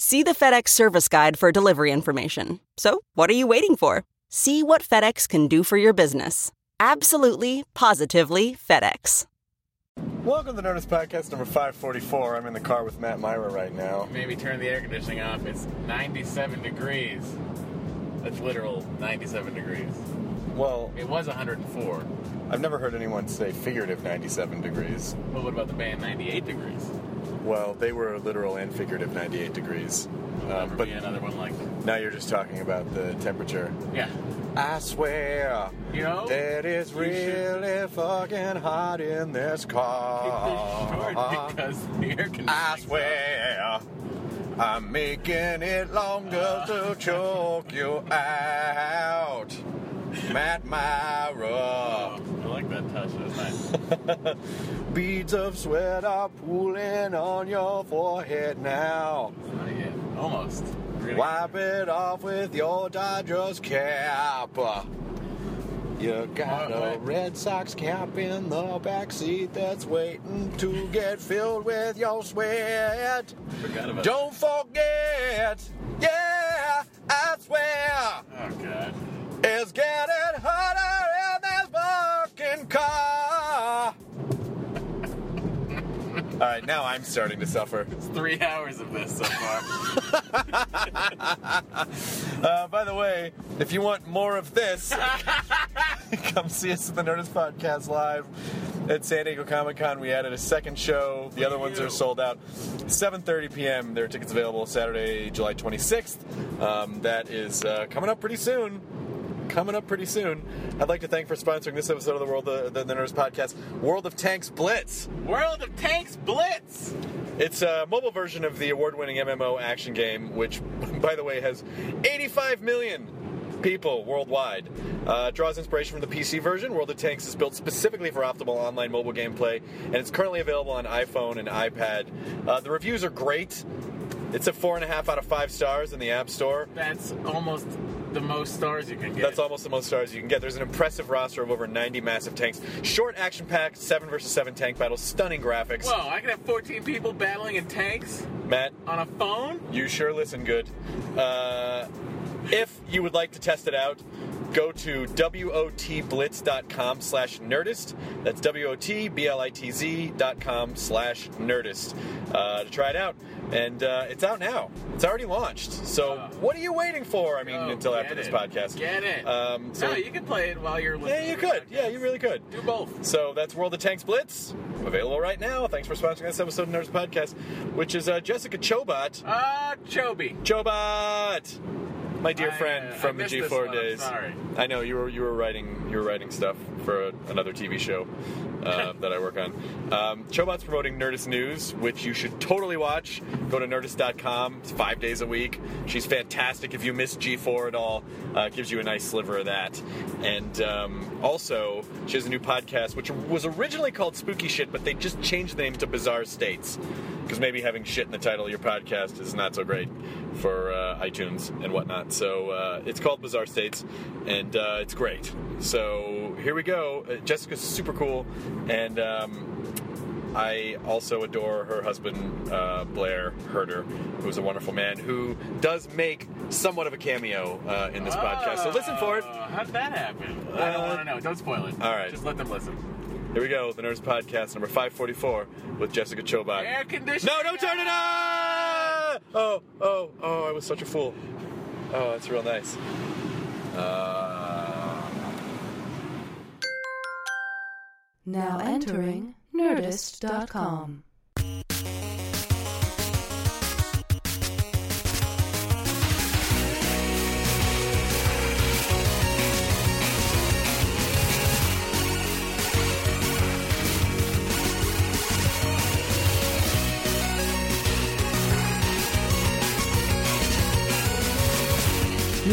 See the FedEx service guide for delivery information. So, what are you waiting for? See what FedEx can do for your business. Absolutely, positively FedEx. Welcome to Nerdist Podcast number 544. I'm in the car with Matt Mira right now. Maybe turn the air conditioning off. It's 97 degrees. That's literal 97 degrees. Well, It was 104. I've never heard anyone say figurative 97 degrees. But what about the band 98 degrees? Well, they were literal and figurative 98 degrees. Um, but another one like now you're just talking about the temperature. Yeah. I swear You know, that it's should really fucking hot in this car. because the air conditioning. I swear I'm making it longer to choke you out. Matt Mira. I like that touch. That was nice. Beads of sweat are pooling on your forehead now. Almost. Wipe it off with your Dodgers cap. You got a? Red Sox cap in the back seat that's waiting to get filled with your sweat. forgot about Don't forget, yeah, I swear. Oh, God. It's getting hotter in this fucking car. All right, now I'm starting to suffer. It's three hours of this so far. Uh, by the way, if you want more of this, come see us at the Nerdist Podcast live at San Diego Comic Con. We added a second show. The other ones are sold out. 7:30 p.m. There are tickets available Saturday, July 26th. Um, that is uh, coming up pretty soon. Coming up pretty soon. I'd like to thank for sponsoring this episode of the World the, the, the Nerdist Podcast, World of Tanks Blitz. World of Tanks Blitz! It's a mobile version of the award-winning MMO action game, which, by the way, has 85 million people worldwide. Uh, draws inspiration from the PC version. World of Tanks is built specifically for optimal online mobile gameplay, and it's currently available on iPhone and iPad. Uh, the reviews are great. It's a four and a half out of five stars in the App Store. That's almost the most stars you can get. That's almost the most stars you can get. There's an impressive roster of over 90 massive tanks. Short action packed, 7 versus 7 tank battles, stunning graphics. Whoa, I can have 14 people battling in tanks Matt, on a phone? You sure listen good. Uh, if you would like to test it out, go to wotblitz.com slash nerdist. That's W-O-T-B-L-I-T-Z dot com slash nerdist uh, to try it out. And uh, it's out now. It's already launched. So Uh, what are you waiting for? I mean, until after this podcast. Get it. Um, so no, you can play it while you're listening. yeah, you could. Yeah, you really could. Do both. So that's World of Tanks Blitz, available right now. Thanks for sponsoring this episode of Nerdist Podcast, which is uh, Jessica Chobot. Ah, Chobi. Chobot, my dear I, friend uh, from I the G4 one, I'm days. I know you were you were writing you were writing stuff for another TV show uh, that I work on. Um, Chobot's promoting Nerdist News, which you should totally watch. Go to Nerdist.com. It's five days a week. She's fantastic. If you miss G4 at all, uh, gives you a nice sliver of that. And um, also, she has a new podcast, which was originally called Spooky Shit, but they just changed the name to Bizarre States because maybe having shit in the title of your podcast is not so great for uh, iTunes and whatnot. So uh, it's called Bizarre States, and uh, it's great. So here we go. Uh, Jessica's super cool, and um, I also adore her husband uh, Blair Herter, who's a wonderful man who does make somewhat of a cameo uh, in this podcast. So listen for it. Oh, How'd that happen? I don't want to know. Don't spoil it. all right. Just let them listen. Here we go. The Nerds Podcast number 544 with Jessica Chobot. Air conditioning. No, don't turn it on! Oh, oh, oh, I was such a fool. Oh, that's real nice. Uh, Now entering Nerdist.com.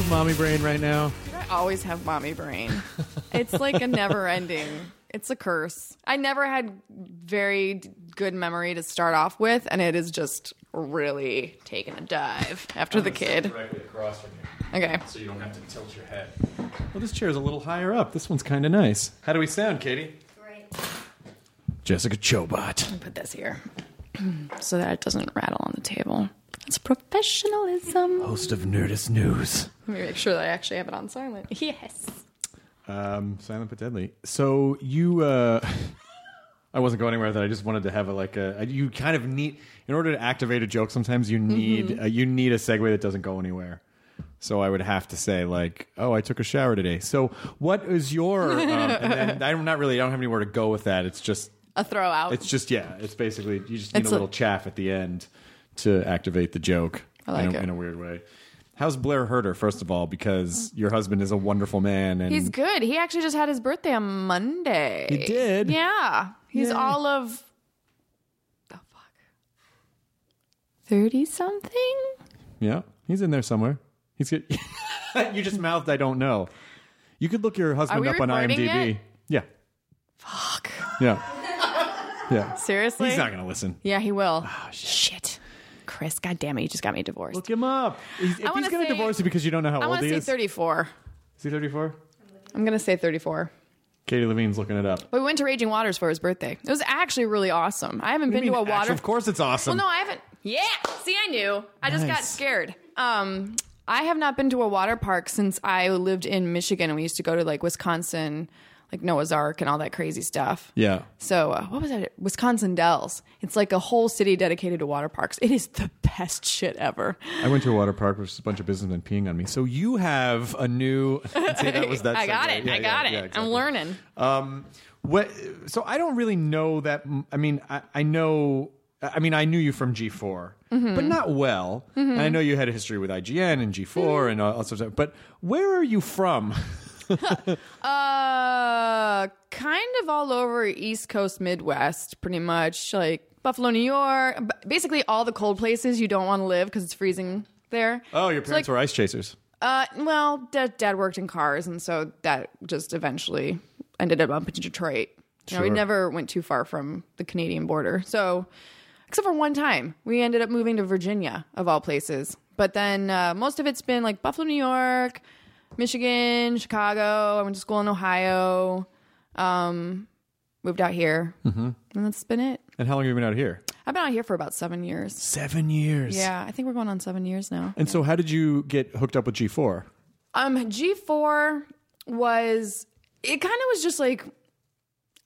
have mommy brain right now. I always have mommy brain. it's like a never ending. It's a curse. I never had very good memory to start off with, and it is just really taking a dive after the kid. Directly across from you, Okay. so you don't have to tilt your head. Well, this chair is a little higher up. This one's kind of nice. How do we sound, Katie? Great. Jessica Chobot. Put this here so that it doesn't rattle on the table. It's professionalism. Host of Nerdist News. Let me make sure that I actually have it on silent. Yes. Um, silent but deadly. So you, uh, I wasn't going anywhere. That I just wanted to have a like a. You kind of need in order to activate a joke. Sometimes you need uh, you need a segue that doesn't go anywhere. So I would have to say like, oh, I took a shower today. So what is your? Um, and then I'm not really. I don't have anywhere to go with that. It's just. A throw out. It's just yeah. It's basically you just need It's a a- little chaff at the end to activate the joke. I like in, a, it. in a weird way. How's Blair Herter, First of all, because your husband is a wonderful man, and He's good. He actually just had his birthday on Monday. He did? Yeah. He's all of the fuck. 30 something? Yeah, he's in there somewhere. He's good. you just mouthed, I don't know. You could look your husband up on IMDb. it? Yeah. Fuck. Yeah. Yeah. Seriously? He's not going to listen. Yeah, he will. Ah, shit. Chris, God damn it, you just got me divorced. Look him up. He's, if he's going to divorce you because you don't know how I old want he to say is. 34. Is he 34? I'm going to say 34. Katie Levine's looking it up. But we went to Raging Waters for his birthday. It was actually really awesome. I haven't been to a water. Of course it's awesome. Well, no, I haven't. Yeah. See, I knew. I just got Nice. scared. Um, I have not been to a water park since I lived in Michigan, and we used to go to like Wisconsin, like Noah's Ark and all that crazy stuff. Yeah. So uh, what was that? Wisconsin Dells. It's like a whole city dedicated to water parks. It is the best shit ever. I went to a water park with a bunch of businessmen peeing on me. So you have a new. See, that was that. I got segue. it. Yeah, I yeah, got it. yeah, I'm learning. Um, what? So I don't really know that. I mean, I, I know. I mean, I knew you from G4, Mm-hmm. but not well. And I know you had a history with IGN and G4 Mm-hmm. and all, all sorts of stuff. But where are you from? Uh, kind of all over East Coast, Midwest, pretty much. Like Buffalo, New York. Basically, all the cold places you don't want to live because it's freezing there. Oh, your So, parents like, were ice chasers. Uh, well, dad, dad worked in cars, and so that just eventually ended up up in Detroit. You know, we never went too far from the Canadian border. So, except for one time, we ended up moving to Virginia, of all places. But then uh, most of it's been like Buffalo, New York, Michigan, Chicago. I went to school in Ohio. Um, moved out here, mm-hmm. and that's been it. And how long have you been out here? I've been out here for about seven years. Seven years. Yeah, I think we're going on seven years now. And so, how did you get hooked up with G4? Um, G4 was it kind of was just like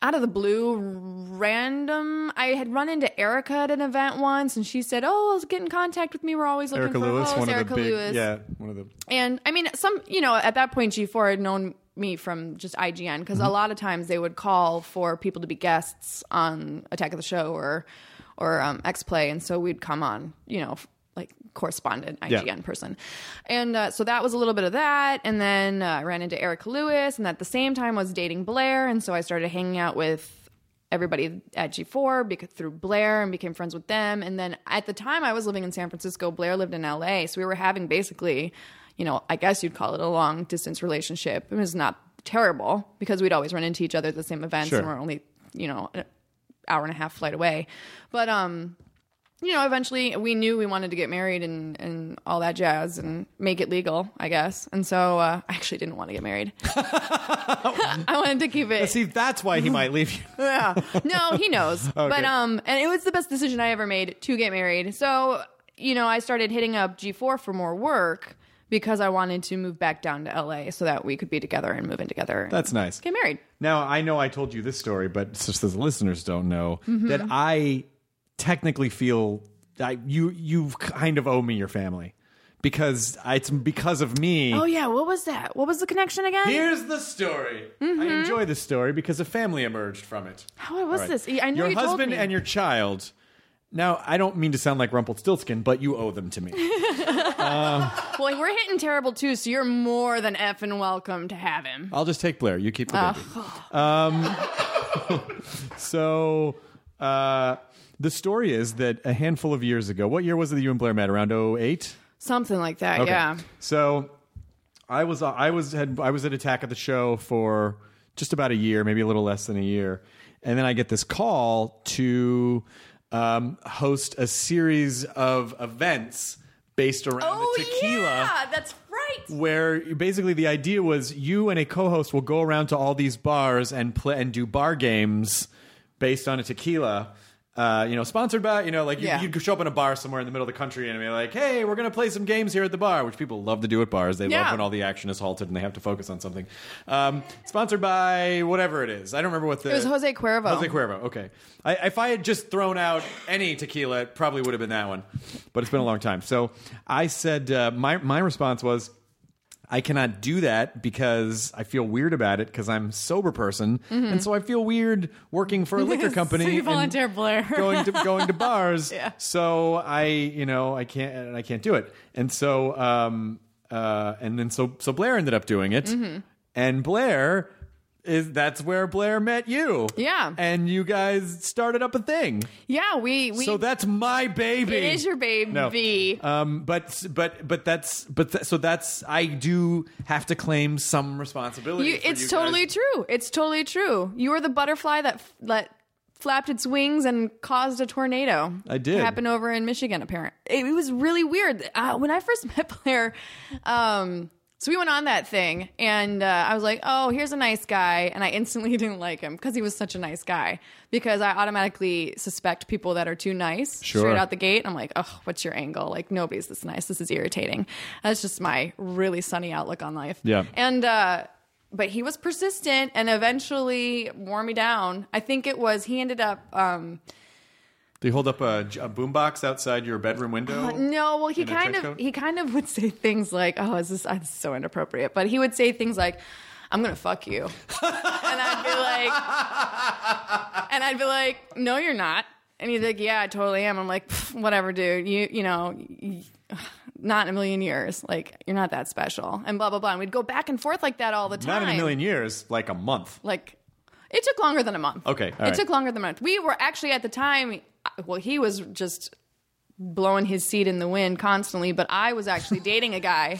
out of the blue, random. I had run into Erica at an event once, and she said, "Oh, let's get in contact with me. We're always looking Erica for Lewis, hosts." one Erica of the big, Lewis. yeah, one of the. And I mean, some you know at that point, G4 had known me from just IGN because Mm-hmm. a lot of times they would call for people to be guests on Attack of the Show or or um, X Play, and so we'd come on, you know. Like correspondent IGN Yeah. person, and uh, so that was a little bit of that, and then uh, I ran into Erica Lewis, and at the same time was dating Blair, and so I started hanging out with everybody at G4 because through Blair and became friends with them. And then at the time I was living in San Francisco, Blair lived in LA. So we were having basically, you know, I guess you'd call it a long distance relationship. It was not terrible because we'd always run into each other at the same events Sure. and we're only, you know, an hour and a half flight away. But um you know, eventually we knew we wanted to get married and, and all that jazz and make it legal, I guess. And so uh, I actually didn't want to get married. I wanted to keep it. See, that's why he might leave you. Yeah. No, he knows. But um and it was the best decision I ever made to get married. So, you know, I started hitting up G4 for more work because I wanted to move back down to LA so that we could be together and move in together. That's nice. Get married. Now I know I told you this story, but as the listeners don't know Mm-hmm. that I technically feel I, you you kind of owe me your family because it's because of me. Oh yeah, what was that? What was the connection again? Here's the story. I enjoy this story because a family emerged from it. How was right. this? I know your you told husband and your child. Now, I don't mean to sound like Rumpelstiltskin, but you owe them to me. Well, we're hitting terrible too, so you're more than effing welcome to have him. I'll just take Blair. You keep the baby. Um, so, uh, the story is that a handful of years ago, what year was it that you and Blair met? Around 08? Something like that, Okay. yeah. So I was I was had I was at Attack of the Show for just about a year, maybe a little less than a year, and then I get this call to um, host a series of events based around Oh the tequila. yeah, that's right. Where basically the idea was you and a co-host will go around to all these bars and play and do bar games based on a tequila. Uh, you know, sponsored by you know, like you, Yeah. you could show up in a bar somewhere in the middle of the country and be like, "Hey, we're gonna play some games here at the bar," which people love to do at bars. They love when all the action is halted and they have to focus on something. Um, sponsored by whatever it is. I don't remember what the It was Jose Cuervo. Jose Cuervo. Okay, I, if I had just thrown out any tequila, it probably would have been that one. But it's been a long time. So I said uh, my my response was. I cannot do that because I feel weird about it because I'm a sober person, and so I feel weird working for a liquor company. Mm-hmm. So you volunteer, Blair. going to going to bars. Yeah. So I, you know, I can't and I can't do it. And so um uh and then so so Blair ended up doing it. Mm-hmm. And Blair is that's where Blair met you. Yeah. And you guys started up a thing. Yeah, we we so that's my baby. it is your baby. No. Um, but but but that's but th- so that's I do have to claim some responsibility. You, it's totally guys. true. It's totally true. You were the butterfly that f- that flapped its wings and caused a tornado. I did. It happened over in Michigan. Apparently, it, it was really weird. Uh, when I first met Blair, um, so we went on that thing, and uh, I was like, "Oh, here's a nice guy," and I instantly didn't like him because he was such a nice guy. Because I automatically suspect people that are too nice Sure. straight out the gate. I'm like, "Oh, what's your angle? Like nobody's this nice. This is irritating." That's just my really sunny outlook on life. Yeah. And uh but he was persistent and eventually wore me down. I think it was he ended up um Do you hold up a, a boombox outside your bedroom window? Uh, no, well he kind of coat? he kind of would say things like, "Oh, is this, is so inappropriate." But he would say things like, "I'm going to fuck you." and I'd be like And I'd be like, "No, you're not." And he's like, "Yeah, I totally am." I'm like, "Whatever, dude. You you know, you, not in a million years. Like, you're not that special." And blah blah blah. And we'd go back and forth like that all the time. Not in a million years, like a month. like it took longer than a month. Okay, it right. took longer than a month. We were actually at the time. Well, he was just blowing his seed in the wind constantly, but I was actually dating a guy,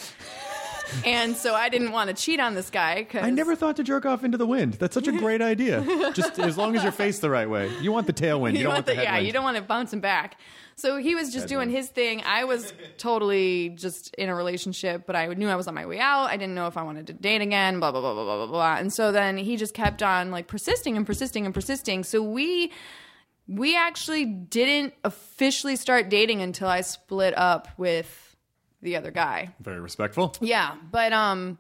and so I didn't want to cheat on this guy. Cause I never thought to jerk off into the wind. That's such a great idea. Just as long as you're faced the right way. You want the tailwind. You, You don't want the, the, yeah, you don't want it bouncing back. So he was just doing his thing. I was totally just in a relationship, but I knew I was on my way out. I didn't know if I wanted to date again. Blah blah blah blah blah blah blah. And so then he just kept on like persisting and persisting and persisting. So we we actually didn't officially start dating until I split up with the other guy. Very respectful. Yeah, but um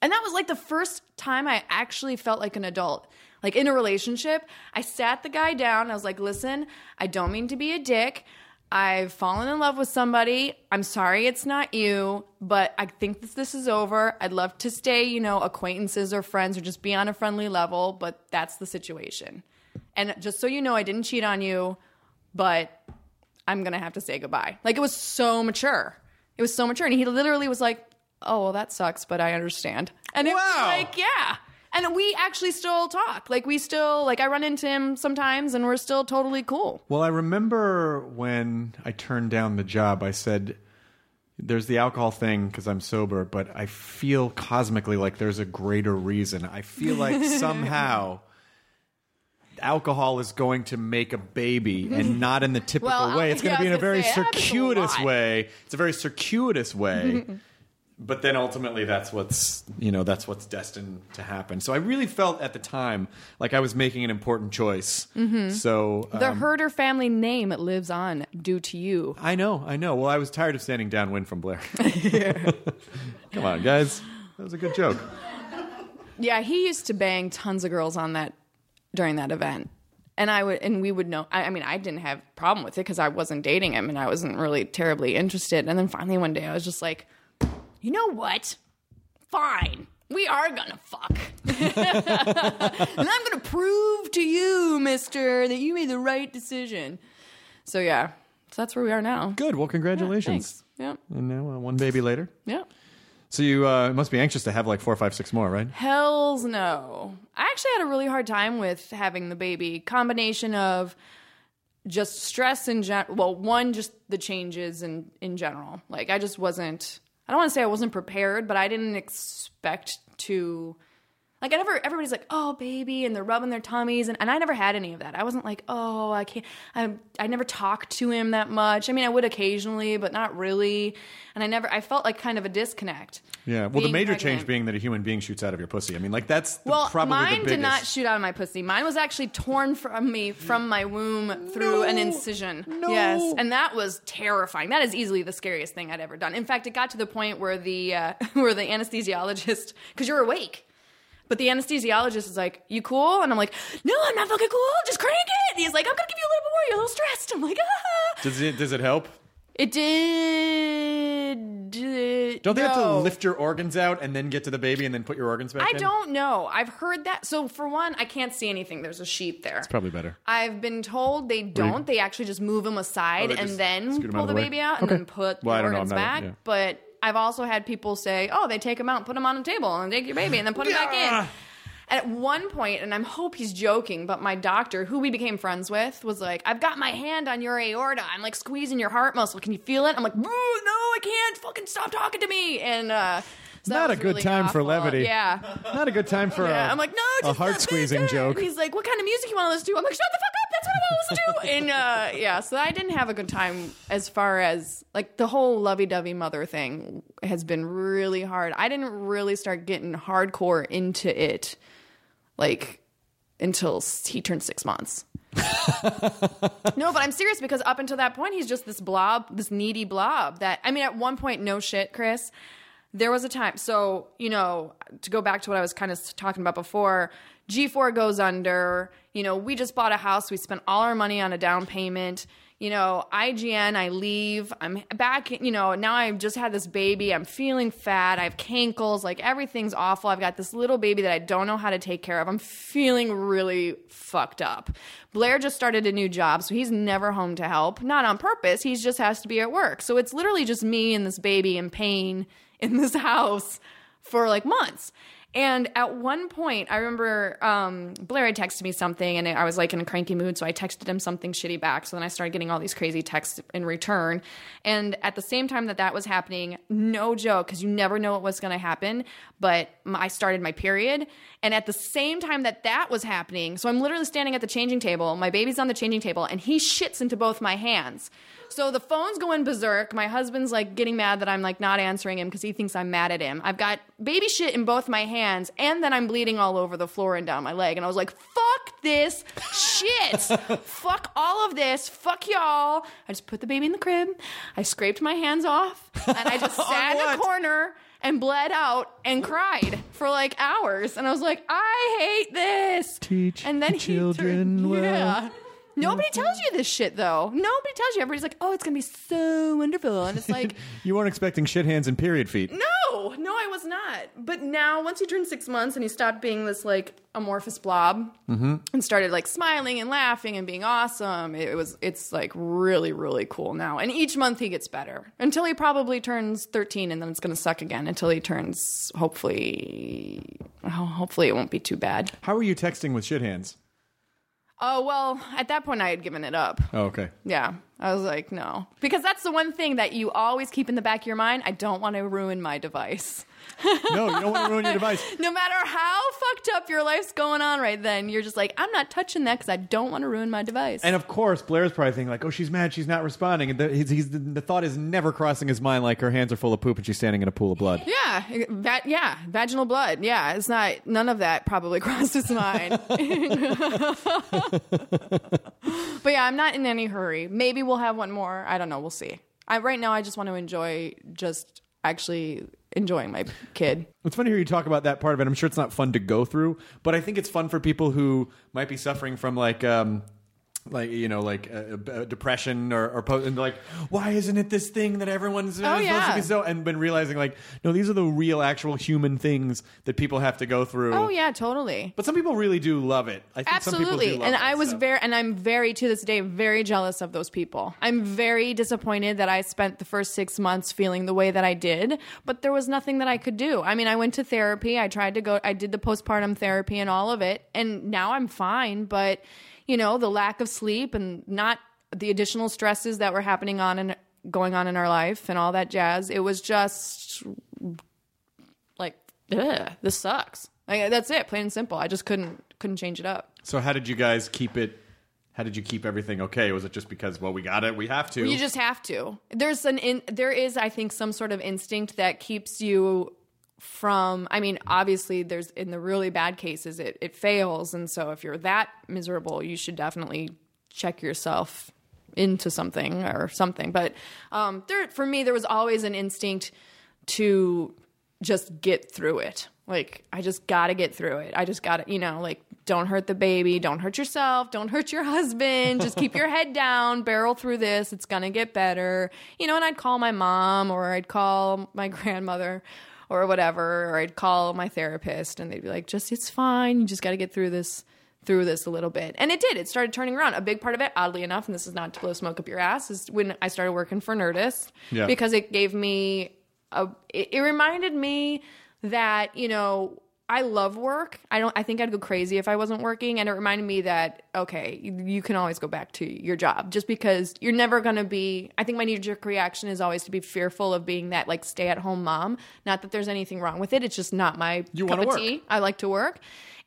and that was like the first time I actually felt like an adult. Like in a relationship, I sat the guy down. I was like, "Listen, I don't mean to be a dick. I've fallen in love with somebody. I'm sorry it's not you, but I think this this is over. I'd love to stay, you know, acquaintances or friends or just be on a friendly level, but that's the situation. And just so you know, I didn't cheat on you, but I'm gonna have to say goodbye. Like it was so mature. It was so mature, and he literally was like, "Oh, well, that sucks, but I understand." And it was like, yeah. And we actually still talk. Like we still like I run into him sometimes, and we're still totally cool. Well, I remember when I turned down the job, I said, there's the alcohol thing because I'm sober, but I feel cosmically like there's a greater reason. I feel like somehow alcohol is going to make a baby and not in the typical Well, way. It's going yeah, to be in a very gonna say, happens a circuitous lot. way. It's a very circuitous way. but then ultimately that's what's you know that's what's destined to happen so i really felt at the time like i was making an important choice so The um, Herter family name lives on due to you. I know, I know. Well, I was tired of standing downwind from Blair. Come on, guys. That was a good joke. Yeah, he used to bang tons of girls on that during that event. and I would, and we would know. I, I mean, I didn't have problem with it because I wasn't dating him and I wasn't really terribly interested. And then finally one day I was just like, you know what? Fine. We are gonna fuck. and I'm gonna prove to you, mister, that you made the right decision. So yeah. So that's where we are now. Good. Well, congratulations. Thanks. Yeah. and now uh, one baby later. Yeah. So you uh, must be anxious to have like four, five, six more, right? Hells no. I actually had a really hard time with having the baby. Combination of just stress in general. Well, one, just the changes in in general. Like I just wasn't. I don't want to say I wasn't prepared, but I didn't expect to. Like I never, everybody's like, "Oh, baby," and they're rubbing their tummies, and, and I never had any of that. I wasn't like, "Oh, I can't." I I never talked to him that much. I mean, I would occasionally, but not really. And I never, I felt like kind of a disconnect. Yeah. Well, the major pregnant. change being that a human being shoots out of your pussy. I mean, like that's the, Well, probably the mine biggest. did not shoot out of my pussy. Mine was actually torn from me from my womb through an incision. Yes, and that was terrifying. That is easily the scariest thing I'd ever done. In fact, it got to the point where the uh, where the anesthesiologist, because you're awake. But the anesthesiologist is like, "You cool?" And I'm like, "No, I'm not fucking cool. Just crank it." And he's like, "I'm gonna give you a little bit more. You're a little stressed." I'm like, "Ah." Does it? Does it help? It did. Don't they have to lift your organs out and then get to the baby and then put your organs back I in? don't know. I've heard that. So for one, I can't see anything. There's a sheet there. It's probably better. I've been told they don't. They actually just move them aside Oh, and just then scoot 'em out pull the the baby out and Okay. then put Well, the organs not- back. yeah. But I've also had people say, "Oh, they take them out, put them on a table, and take your baby, and then put it back in." At one point, and I hope he's joking, but my doctor, who we became friends with, was like, "I've got my hand on your aorta. I'm like squeezing your heart muscle. Can you feel it?" I'm like, "No, I can't. Fucking stop talking to me." And uh, Not a good really time for levity. Yeah. Not a good time for Yeah, a, I'm like, no, a heart squeezing joke. And he's like, what kind of music you want to listen to? I'm like, shut the fuck up. That's what I want to listen to. and uh, yeah, so I didn't have a good time as far as like the whole lovey-dovey mother thing has been really hard. I didn't really start getting hardcore into it like until he turned six months. no, but I'm serious because up until that point, he's just this blob, this needy blob. That I mean, at one point, no shit, Chris. There was a time. So you know, to go back to what I was kind of talking about before, G4 goes under. You know, we just bought a house. We spent all our money on a down payment. You know, IGN, I leave. I'm back. You know, now I've just had this baby. I'm feeling fat. I have cankles. Like everything's awful. I've got this little baby that I don't know how to take care of. I'm feeling really fucked up. Blair just started a new job, so he's never home to help. Not on purpose. He just has to be at work. So it's literally just me and this baby in pain in this house for like months. And at one point, I remember um, Blair had texted me something, and I was like in a cranky mood, so I texted him something shitty back. So then I started getting all these crazy texts in return. And at the same time that that was happening, no joke, because you never know what was going to happen, but I started my period. And at the same time that that was happening, so I'm literally standing at the changing table, my baby's on the changing table, and he shits into both my hands. So the phone's going berserk. My husband's like getting mad that I'm like not answering him because he thinks I'm mad at him. I've got baby shit in both my hands, and then I'm bleeding all over the floor and down my leg. And I was like, fuck this shit. fuck all of this. Fuck y'all. I just put the baby in the crib. I scraped my hands off, and I just sat in a corner and bled out and cried for like hours. And I was like, I hate this. Teach and then the he children turned, well. yeah. Nobody tells you this shit though. Nobody tells you. Everybody's like, "Oh, it's gonna be so wonderful," and it's like, You weren't expecting shit hands and period feet. no, no, I was not. But now, once he turned six months and he stopped being this like amorphous blob mm-hmm. and started like smiling and laughing and being awesome, it was it's like really really cool now. And each month he gets better until he probably turns thirteen, and then it's gonna suck again until he turns hopefully. oh, Hopefully, it won't be too bad. How are you texting with shit hands? Oh well, at that point I had given it up. Oh, okay. Yeah. I was like, no. Because that's the one thing that you always keep in the back of your mind. I don't want to ruin my device. No, you don't want to ruin your device. No matter how fucked up your life's going on right then, you're just like, I'm not touching that because I don't want to ruin my device. And of course, Blair's probably thinking like, "Oh, she's mad, she's not responding." And the, he's, he's, the thought is never crossing his mind like her hands are full of poop and she's standing in a pool of blood. yeah, va- yeah, vaginal blood. Yeah, it's not, none of that probably crossed his mind. but yeah, I'm not in any hurry. Maybe we'll have one more. I don't know. We'll see. I, right now, I just want to enjoy just actually enjoying my kid. It's funny to hear you talk about that part of it. I'm sure it's not fun to go through, but I think it's fun for people who might be suffering from like um, like you know, like uh, uh, depression or, or po- and like, why isn't it this thing that everyone's uh, Oh, supposed to be so? And been realizing like, no, these are the real, actual human things that people have to go through. Oh yeah, totally. But some people really do love it. I think some people do Absolutely. And I was stuff. very, and I'm very, to this day, very jealous of those people. I'm very disappointed that I spent the first six months feeling the way that I did, but there was nothing that I could do. I mean, I went to therapy. I tried to go, I did the postpartum therapy and all of it. And now I'm fine. But, you know, the lack of sleep and not the additional stresses that were happening on and going on in our life and all that jazz, it was just like, this sucks. Like, that's it, plain and simple. I just couldn't couldn't change it up. So how did you guys keep it? How did you keep everything okay? Was it just because well we got it, we have to? You just have to. There's an in, there is I think some sort of instinct that keeps you from I mean obviously there's in the really bad cases it it fails and so if you're that miserable you should definitely check yourself into something or something but um there for me there was always an instinct to just get through it. Like I just got to get through it. I just got to, you know, like don't hurt the baby, don't hurt yourself, don't hurt your husband. Just keep your head down, barrel through this. It's to get better. You know, and I'd call my mom or I'd call my grandmother or whatever, or I'd call my therapist and they'd be like, "Just it's fine. You just got to get through this." through this a little bit. And it did. It started turning around. A big part of it, oddly enough, and this is not to blow smoke up your ass, is when I started working for Nerdist. Yeah. Because it gave me a it, it reminded me that, you know, I love work. I don't I think I'd go crazy if I wasn't working and it reminded me that okay, you, you can always go back to your job just because you're never going to be I think my knee jerk reaction is always to be fearful of being that like stay at home mom. Not that there's anything wrong with it. It's just not my You cup of work. tea. I like to work.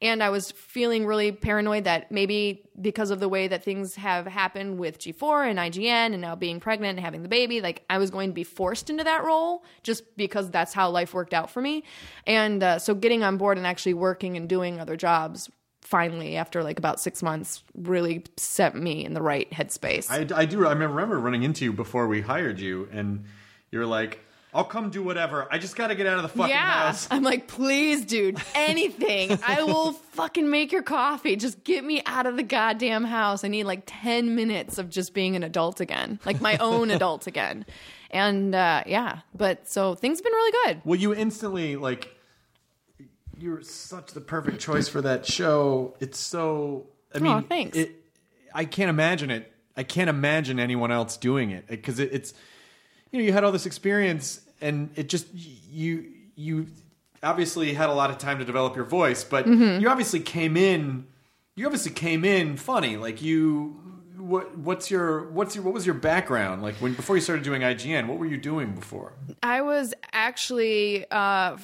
And I was feeling really paranoid that maybe because of the way that things have happened with G4 and IGN and now being pregnant and having the baby, like I was going to be forced into that role just because that's how life worked out for me. And uh, so getting on board and actually working and doing other jobs finally after like about six months really set me in the right headspace. I, I do. I remember running into you before we hired you, and you were like, "I'll come do whatever. I just got to get out of the fucking yeah. house." I'm like, please, dude, anything. I will fucking make your coffee. Just get me out of the goddamn house. I need like 10 minutes of just being an adult again, like my own adult again. And uh, yeah, but so things have been really good. Well, you instantly like you're such the perfect choice for that show. It's so. I mean, Aw, thanks. It, I can't imagine it. I can't imagine anyone else doing it because it, it's. You know, you had all this experience, and it just you you obviously had a lot of time to develop your voice, but Mm-hmm. you obviously came in. You obviously came in funny. Like you, what what's your what's your what was your background like when before you started doing IGN? What were you doing before? I was actually uh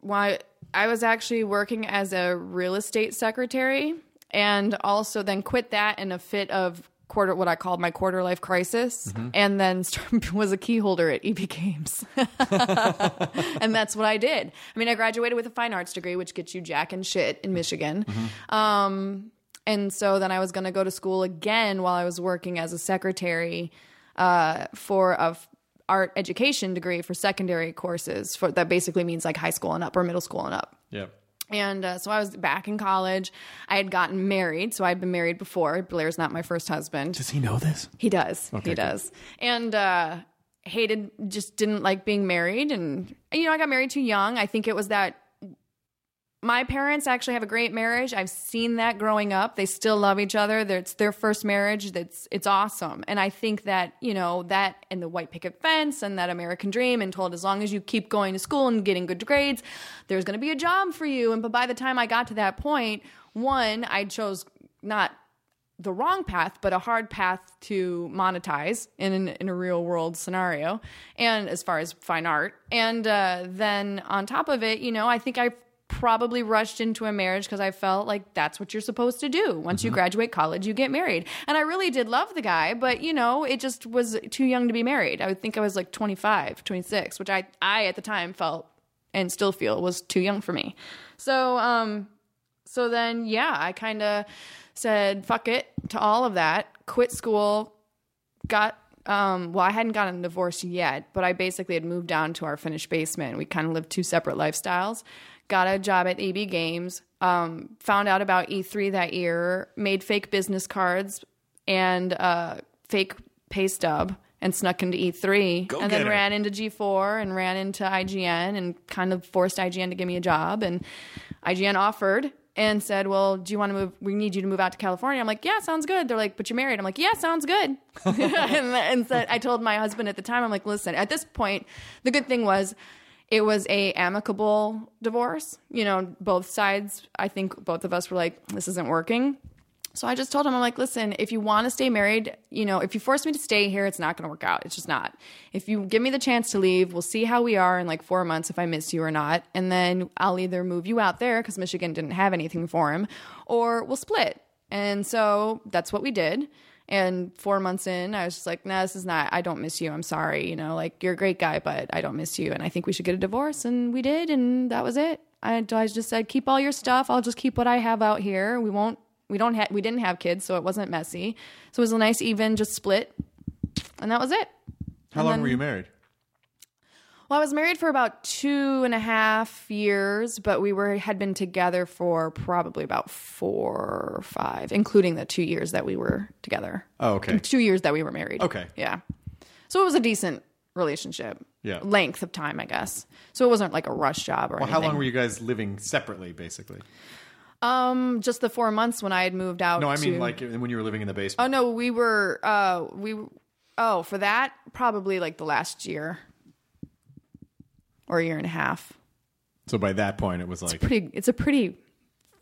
why I was actually working as a real estate secretary and also then quit that in a fit of quarter what I called my quarter life crisis and then was a key holder at EB Games. and that's what I did. I mean, I graduated with a fine arts degree which gets you jack and shit in Michigan. Um and so then I was going to go to school again while I was working as a secretary uh, for a f- art education degree for secondary courses. For that basically means like high school and up or middle school and up. Yeah. And uh, so I was back in college. I had gotten married, so I'd been married before. Blair's not my first husband. Does he know this? He does. he good. does. And uh, hated, just didn't like being married. And, you know, I got married too young. I think it was that my parents actually have a great marriage. I've seen that growing up. They still love each other. It's their first marriage. That's it's awesome. And I think that you know that and the white picket fence and that American dream and told as long as you keep going to school and getting good grades, there's going to be a job for you. And but by the time I got to that point, one I chose not the wrong path, but a hard path to monetize in an, in a real world scenario, and as far as fine art, and uh, then on top of it, you know, I think I probably rushed into a marriage because I felt like that's what you're supposed to do. Once you graduate college, you get married, and I really did love the guy, but you know, it just was too young to be married. I would think I was like 25, 26, which I I at the time felt and still feel was too young for me. So, um, so then yeah i kind of said fuck it to all of that quit school got um, well i hadn't gotten a divorce yet but i basically had moved down to our finished basement we kind of lived two separate lifestyles got a job at eb games um, found out about e3 that year made fake business cards and a fake pay stub and snuck into E3 and then her. ran into G4 and ran into IGN and kind of forced IGN to give me a job and IGN offered and said, "Well, do you want to move? We need you to move out to California." I'm like, "Yeah, sounds good." They're like, "But you're married." I'm like, "Yeah, sounds good." and, and said, I told my husband at the time, I'm like, "Listen, at this point, the good thing was it was a amicable divorce. You know, both sides. I think both of us were like, "This isn't working." So I just told him, I'm like, listen, if you want to stay married, you know, if you force me to stay here, it's not going to work out. It's just not. If you give me the chance to leave, we'll see how we are in like four months if I miss you or not. And then I'll either move you out there because Michigan didn't have anything for him, or we'll split. And so that's what we did. And four months in, I was just like, nah, this is not, I don't miss you. I'm sorry. You know, like you're a great guy, but I don't miss you. And I think we should get a divorce. And we did. And that was it. I, I just said, keep all your stuff. I'll just keep what I have out here. We won't we don't have we didn't have kids so it wasn't messy so it was a nice even just split and that was it How And long then- were you married? Well i was married for about two and a half years but we were had been together for probably about four or five including the two years that we were together Oh, okay. two years that we were married Okay. yeah so it was a decent relationship Yeah. length of time i guess so it wasn't like a rush job or Well, anything how long were you guys living separately, basically? um just the four months when i had moved out No, I mean to- like when you were living in the basement. Oh no, we were uh we oh, for that probably like the last year or a year and a half. So by that point, it was like Pretty it's a pretty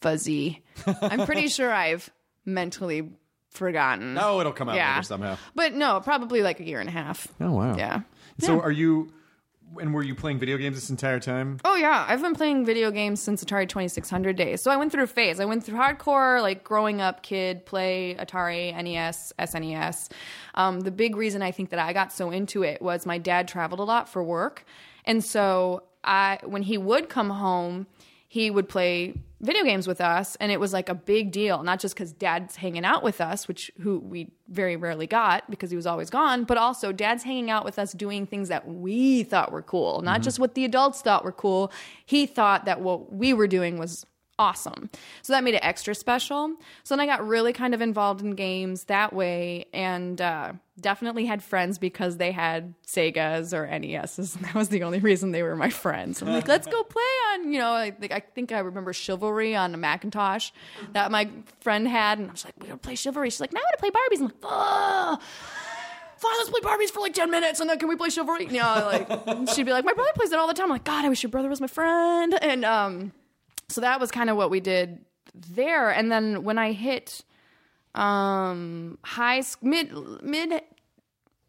fuzzy. I'm pretty sure I've mentally forgotten. oh, it'll come out Yeah. later somehow. But no, probably like a year and a half. Oh wow. Yeah. So are you? And were you playing video games this entire time? Oh yeah, I've been playing video games since Atari 2600 days. So I went through a phase. I went through hardcore, like growing up kid, play Atari, NES, SNES. Um, the big reason I think that I got so into it was my dad traveled a lot for work, and so I, when he would come home, he would play video games with us and it was like a big deal not just because dad's hanging out with us which who we very rarely got because he was always gone but also dad's hanging out with us doing things that we thought were cool not mm-hmm. just what the adults thought were cool. He thought that what we were doing was awesome. So that made it extra special. So then i got really kind of involved in games that way and uh, definitely had friends because they had segas or nes's and that was the only reason they were my friends. I'm like let's go play on you know I think, I think i remember chivalry on a macintosh that my friend had and i was like we're gonna play chivalry. She's like now i want to play barbies. I'm like oh Fine, let's play Barbies for like 10 minutes and then can we play Chivalry? You know, like, she'd be like, my brother plays it all the time. I'm like, God, I wish your brother was my friend. And, um, so that was kind of what we did there. And then when I hit, um, high, mid, mid,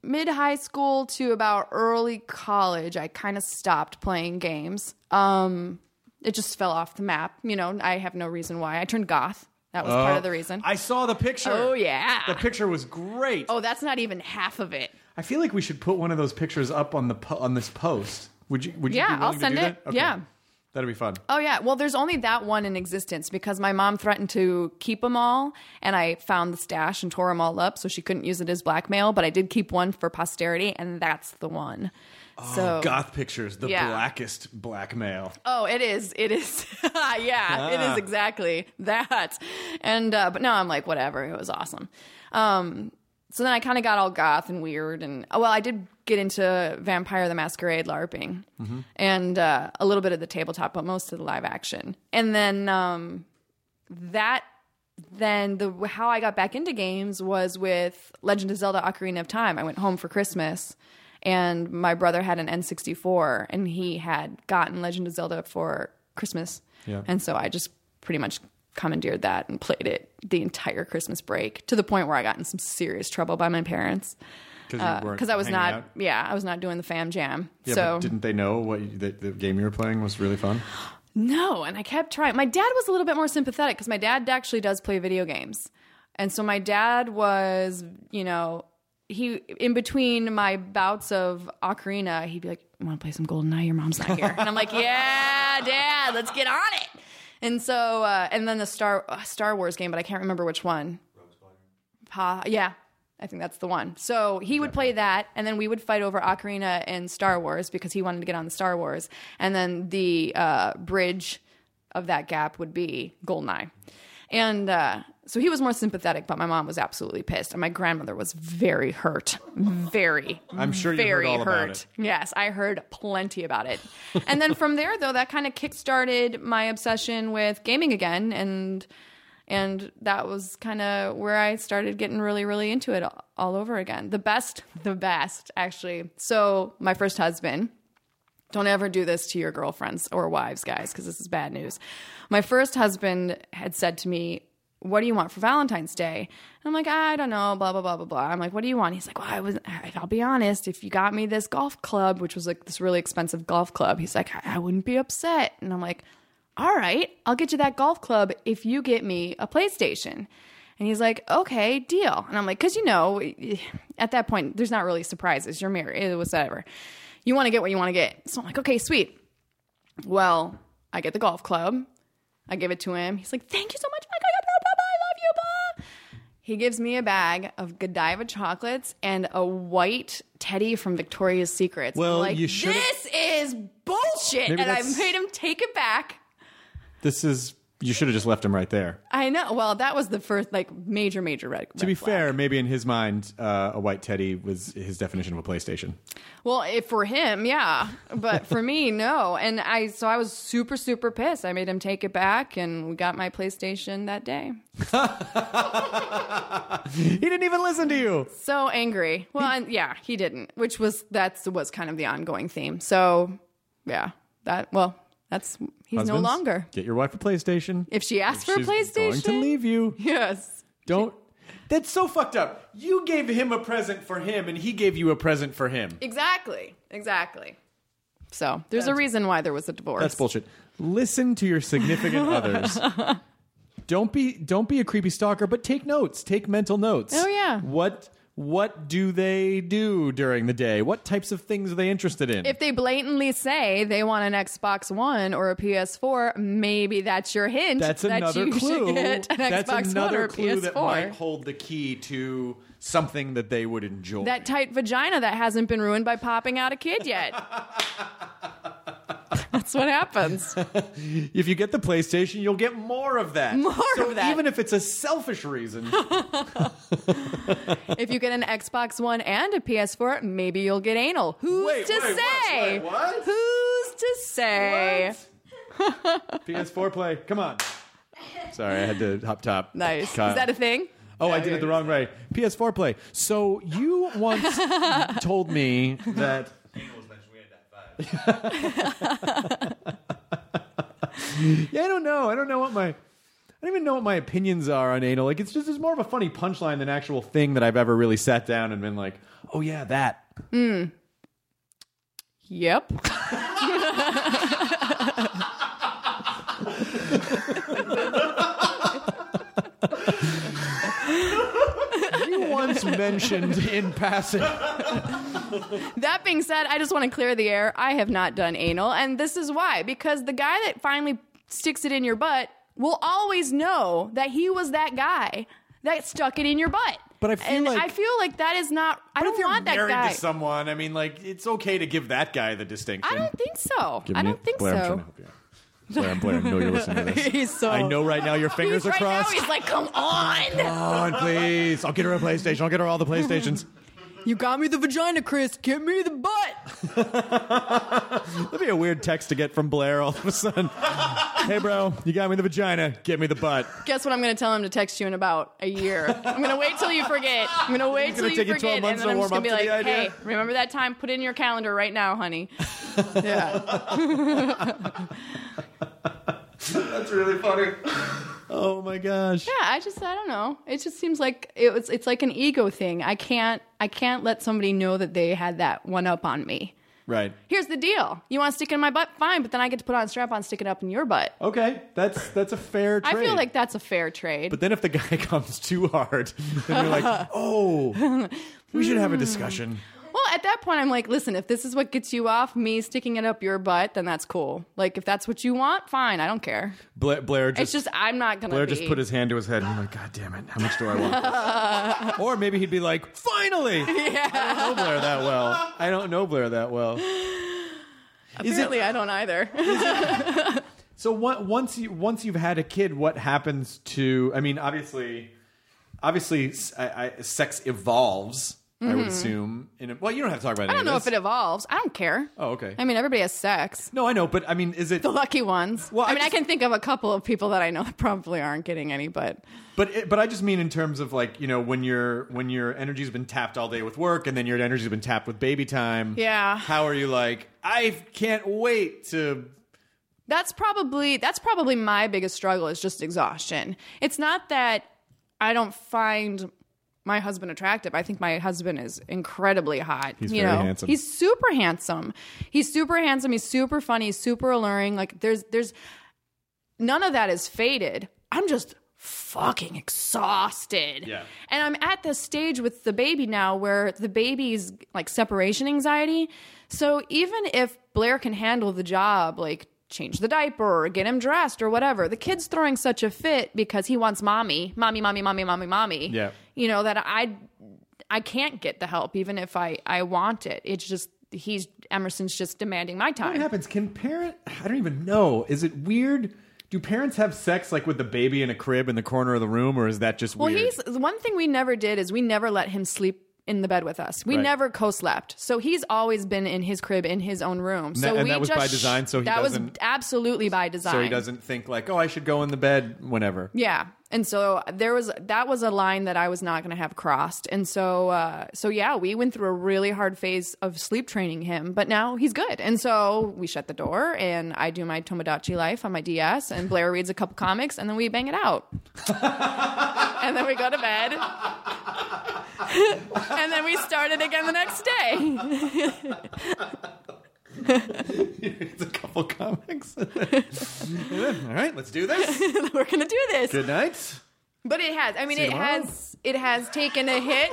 mid high school to about early college, I kind of stopped playing games. Um, it just fell off the map. You know, I have no reason why. I turned goth. That was part of the reason. I saw the picture. oh, yeah. The picture was great. oh, that's not even half of it. I feel like we should put one of those pictures up on the po- on this post. Would you? Would you? Yeah, be willing I'll send it. That? Yeah. That'd be fun. Oh yeah, well there's only that one in existence because my mom threatened to keep them all and I found the stash and tore them all up so she couldn't use it as blackmail, but I did keep one for posterity and that's the one. so Goth pictures, the Yeah. blackest blackmail. Oh, it is. It is. yeah, it is exactly that. And uh, but no, I'm like whatever. It was awesome. Um, so then I kind of got all goth and weird, and oh, well, I did get into Vampire the Masquerade LARPing, and uh, a little bit of the tabletop, but most of the live action. And then um, that then the how I got back into games was with Legend of Zelda: Ocarina of Time. I went home for Christmas, and my brother had an N64, and he had gotten Legend of Zelda for Christmas, Yeah. and so I just pretty much commandeered that and played it the entire Christmas break to the point where I got in some serious trouble by my parents Because because uh, I was not, yeah, I was not doing the fam jam. Yeah, so but didn't they know what you, the, the game you were playing was really fun? No, and I kept trying. My dad was a little bit more sympathetic because my dad actually does play video games. And so my dad was, you know, he in between my bouts of Ocarina, he'd be like, "You want to play some GoldenEye? Your mom's not here." and I'm like, "Yeah, dad, let's get on it." And so, uh, and then the Star uh, Star Wars game, but I can't remember which one. Pa, yeah, I think that's the one. So he would play that, and then we would fight over Ocarina and Star Wars because he wanted to get on the Star Wars, and then the uh, bridge of that gap would be Goldeneye. And uh, so he was more sympathetic, but my mom was absolutely pissed, and my grandmother was very hurt, very. I'm sure you heard very all about hurt. it. Yes, I heard plenty about it. and then from there, though, that kind of kickstarted my obsession with gaming again, and and that was kind of where I started getting really, really into it all, all over again. The best, the best, actually. So my first husband. Don't ever do this to your girlfriends or wives, guys, because this is bad news. My first husband had said to me, What do you want for Valentine's Day? And I'm like, I don't know, blah, blah, blah, blah, blah. I'm like, What do you want? He's like, Well, I was, I'll be honest, if you got me this golf club, which was like this really expensive golf club, he's like, I, I wouldn't be upset. And I'm like, All right, I'll get you that golf club if you get me a PlayStation. And he's like, okay, deal. And I'm like, because you know, at that point, there's not really surprises. You're married, whatever. You want to get what you want to get. So I'm like, okay, sweet. Well, I get the golf club. I give it to him. He's like, thank you so much, love you, I love you, blah. He gives me a bag of Godiva chocolates and a white teddy from Victoria's Secrets. Well, I'm like, you should've- this is bullshit. Maybe and I that's- made him take it back. This is. You should have just left him right there. I know. Well, that was the first like major, major red. To be flag. fair, maybe in his mind, uh, a white teddy was his definition of a PlayStation. Well, if for him, yeah, but for me, no. And I, so I was super, super pissed. I made him take it back, and we got my PlayStation that day. He didn't even listen to you. So angry. Well, and yeah, he didn't, which was that's was kind of the ongoing theme. So yeah, that well, that's he's no longer. Get your wife a PlayStation. If she asks for a She's PlayStation, going to leave you. Yes. Don't. That's so fucked up. You gave him a present for him, and he gave you a present for him. Exactly. Exactly. So there's a reason why there was a divorce. That's bullshit. Listen to your significant others. Don't be don't be a creepy stalker, but take notes. Take mental notes. Oh, yeah. What what do they do during the day? What types of things are they interested in? If they blatantly say they want an Xbox One or a PS4, maybe that's your hint. that's that another you clue. Should get an That's Xbox another One or a clue that might hold the key to something that they would enjoy. That tight vagina that hasn't been ruined by popping out a kid yet. that's what happens. if you get the PlayStation, you'll get more of that. More so of that. Even if it's a selfish reason. if you get an Xbox One and a PS4, maybe you'll get anal. Who's Wait, to wait, say? Wait, what? Who's to say? PS4 play. Come on. Sorry, I had to hop top. Nice. Is that a thing? Oh, I did it the wrong way. PS4 play. So you once told me that. Yeah, I don't know. I don't know what my. I don't even know what my opinions are on anal. Like, it's just it's more of a funny punchline than actual thing that I've ever really sat down and been like, oh yeah, that. Yep. You once mentioned in passing. That being said, I just want to clear the air. I have not done anal, and this is why. Because the guy that finally sticks it in your butt will always know that he was that guy that stuck it in your butt. But I feel and like- I feel like that is not. I don't if you're want that married guy. to someone, I mean, like, it's okay to give that guy the distinction. I don't think so. Give I don't think Blair, I'm so. Trying to help you out. Blair, I'm Blair, I know you're listening to this. He's so. I know right now your fingers He's are right crossed. now. He's like, come on. Come on, please. I'll get her a PlayStation. I'll get her all the PlayStations. You got me the vagina, Chris. Give me the butt. That'd be a weird text to get from Blair all of a sudden. hey, bro, you got me the vagina. Give me the butt. Guess what I'm going to tell him to text you in about a year. I'm going to wait till you forget. I'm going to wait till gonna you take you forget, and then I'm just going to be like, to "Hey, idea." remember that time? Put it in your calendar right now, honey." yeah. That's really funny. Oh my gosh. Yeah, I just I don't know. It just seems like it was it's like an ego thing. I can't I can't let somebody know that they had that one up on me. Right. Here's the deal. You want to stick it in my butt? Fine, but then I get to put on a strap on, stick it up in your butt. Okay, that's that's a fair trade. I feel like that's a fair trade. But then if the guy comes too hard, then you're like, oh, we should have a discussion. Well, at that point I'm like, listen, if this is what gets you off me sticking it up your butt, then that's cool. Like if that's what you want, fine, I don't care. Blair, Blair just It's just I'm not going to Blair be just put his hand to his head and he's like, God damn it, how much do I want? or maybe he'd be like, finally. I don't know Blair that well. I don't know Blair that well. Is it Apparently I don't either. So what, once you once you've had a kid, what happens to? I mean, obviously, obviously, I- I- sex evolves. I would assume. In a, well, you don't have to talk about. Mm-hmm. I don't know if it evolves. I don't care. Oh, okay. I mean, everybody has sex. no, I know, but I mean, is it? The lucky ones. Well, I I mean, I can think of a couple of people that I know that probably aren't getting any, but But it, but I just mean in terms of like you know when your when your energy's been tapped all day with work and then your energy's been tapped with baby time. Yeah. How are you like? I can't wait to. that's probably that's probably my biggest struggle is just exhaustion. It's not that I don't find my husband attractive. I think my husband is incredibly hot. He's you very know, handsome. He's super handsome. He's super handsome. He's super funny. He's super alluring. Like there's there's none of that is faded. I'm just fucking exhausted. Yeah. And I'm at this stage with the baby now where the baby's like separation anxiety. So even if Blair can handle the job, like change the diaper or get him dressed or whatever, the kid's throwing such a fit because he wants mommy, mommy, mommy, mommy, mommy, mommy. Yeah. You know, that I I can't get the help even if I I want it. It's just he's Emerson's just demanding my time. What happens? Can parent? I don't even know. Is it weird? Do parents have sex like with the baby in a crib in the corner of the room, or is that just Well, weird? he's one thing we never did is we never let him sleep in the bed with us. We Right. never co-slept. So he's always been in his crib in his own room. So that- and we that was just by design, so he that was absolutely by design. so he doesn't think like, oh, I should go in the bed whenever. Yeah. And so there was that was a line that I was not going to have crossed. And so uh so yeah, we went through a really hard phase of sleep training him, but now he's good. And so we shut the door and I do my Tomodachi life on my DS and Blair reads a couple comics and then we bang it out. and then we go to bed. and then we started again the next day. it's a couple comics. All right, let's do this. We're going to do this. Good night. But it has. I mean, See it tomorrow. has. It has taken a hit,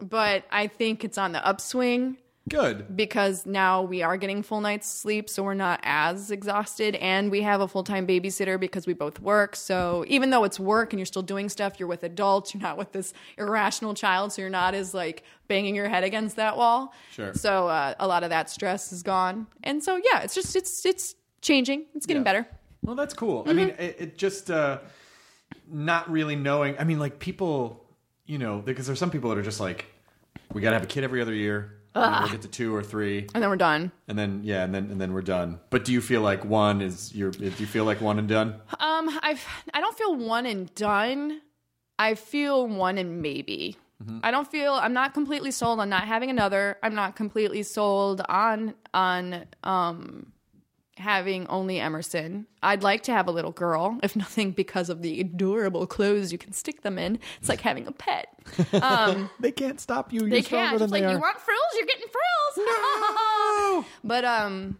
but I think it's on the upswing Good. because now we are getting full night's sleep, so we're not as exhausted, and we have a full time babysitter because we both work. So even though it's work and you're still doing stuff, you're with adults. You're not with this irrational child, so you're not as like banging your head against that wall. Sure. So uh, a lot of that stress is gone, and so yeah, it's just it's it's changing. It's getting Yeah. better. Well, that's cool. I Mm-hmm. mean, it, it just uh, not really knowing. I mean, like people, you know, because there's some people that are just like, we got to have a kid every other year. And then We'll get to two or three, And then we're done. and then yeah, and then and then we're done. But do you feel like one is your? Do you feel like one and done? Um, I've I don't feel one and done. I feel one and maybe. I don't feel I'm not completely sold on not having another. I'm not completely sold on on um having only Emerson. I'd like to have a little girl, if nothing because of the adorable clothes you can stick them in. It's like having a pet. They can't stop you. You're They can't. It's like they you want frills, you're getting frills. No! but um,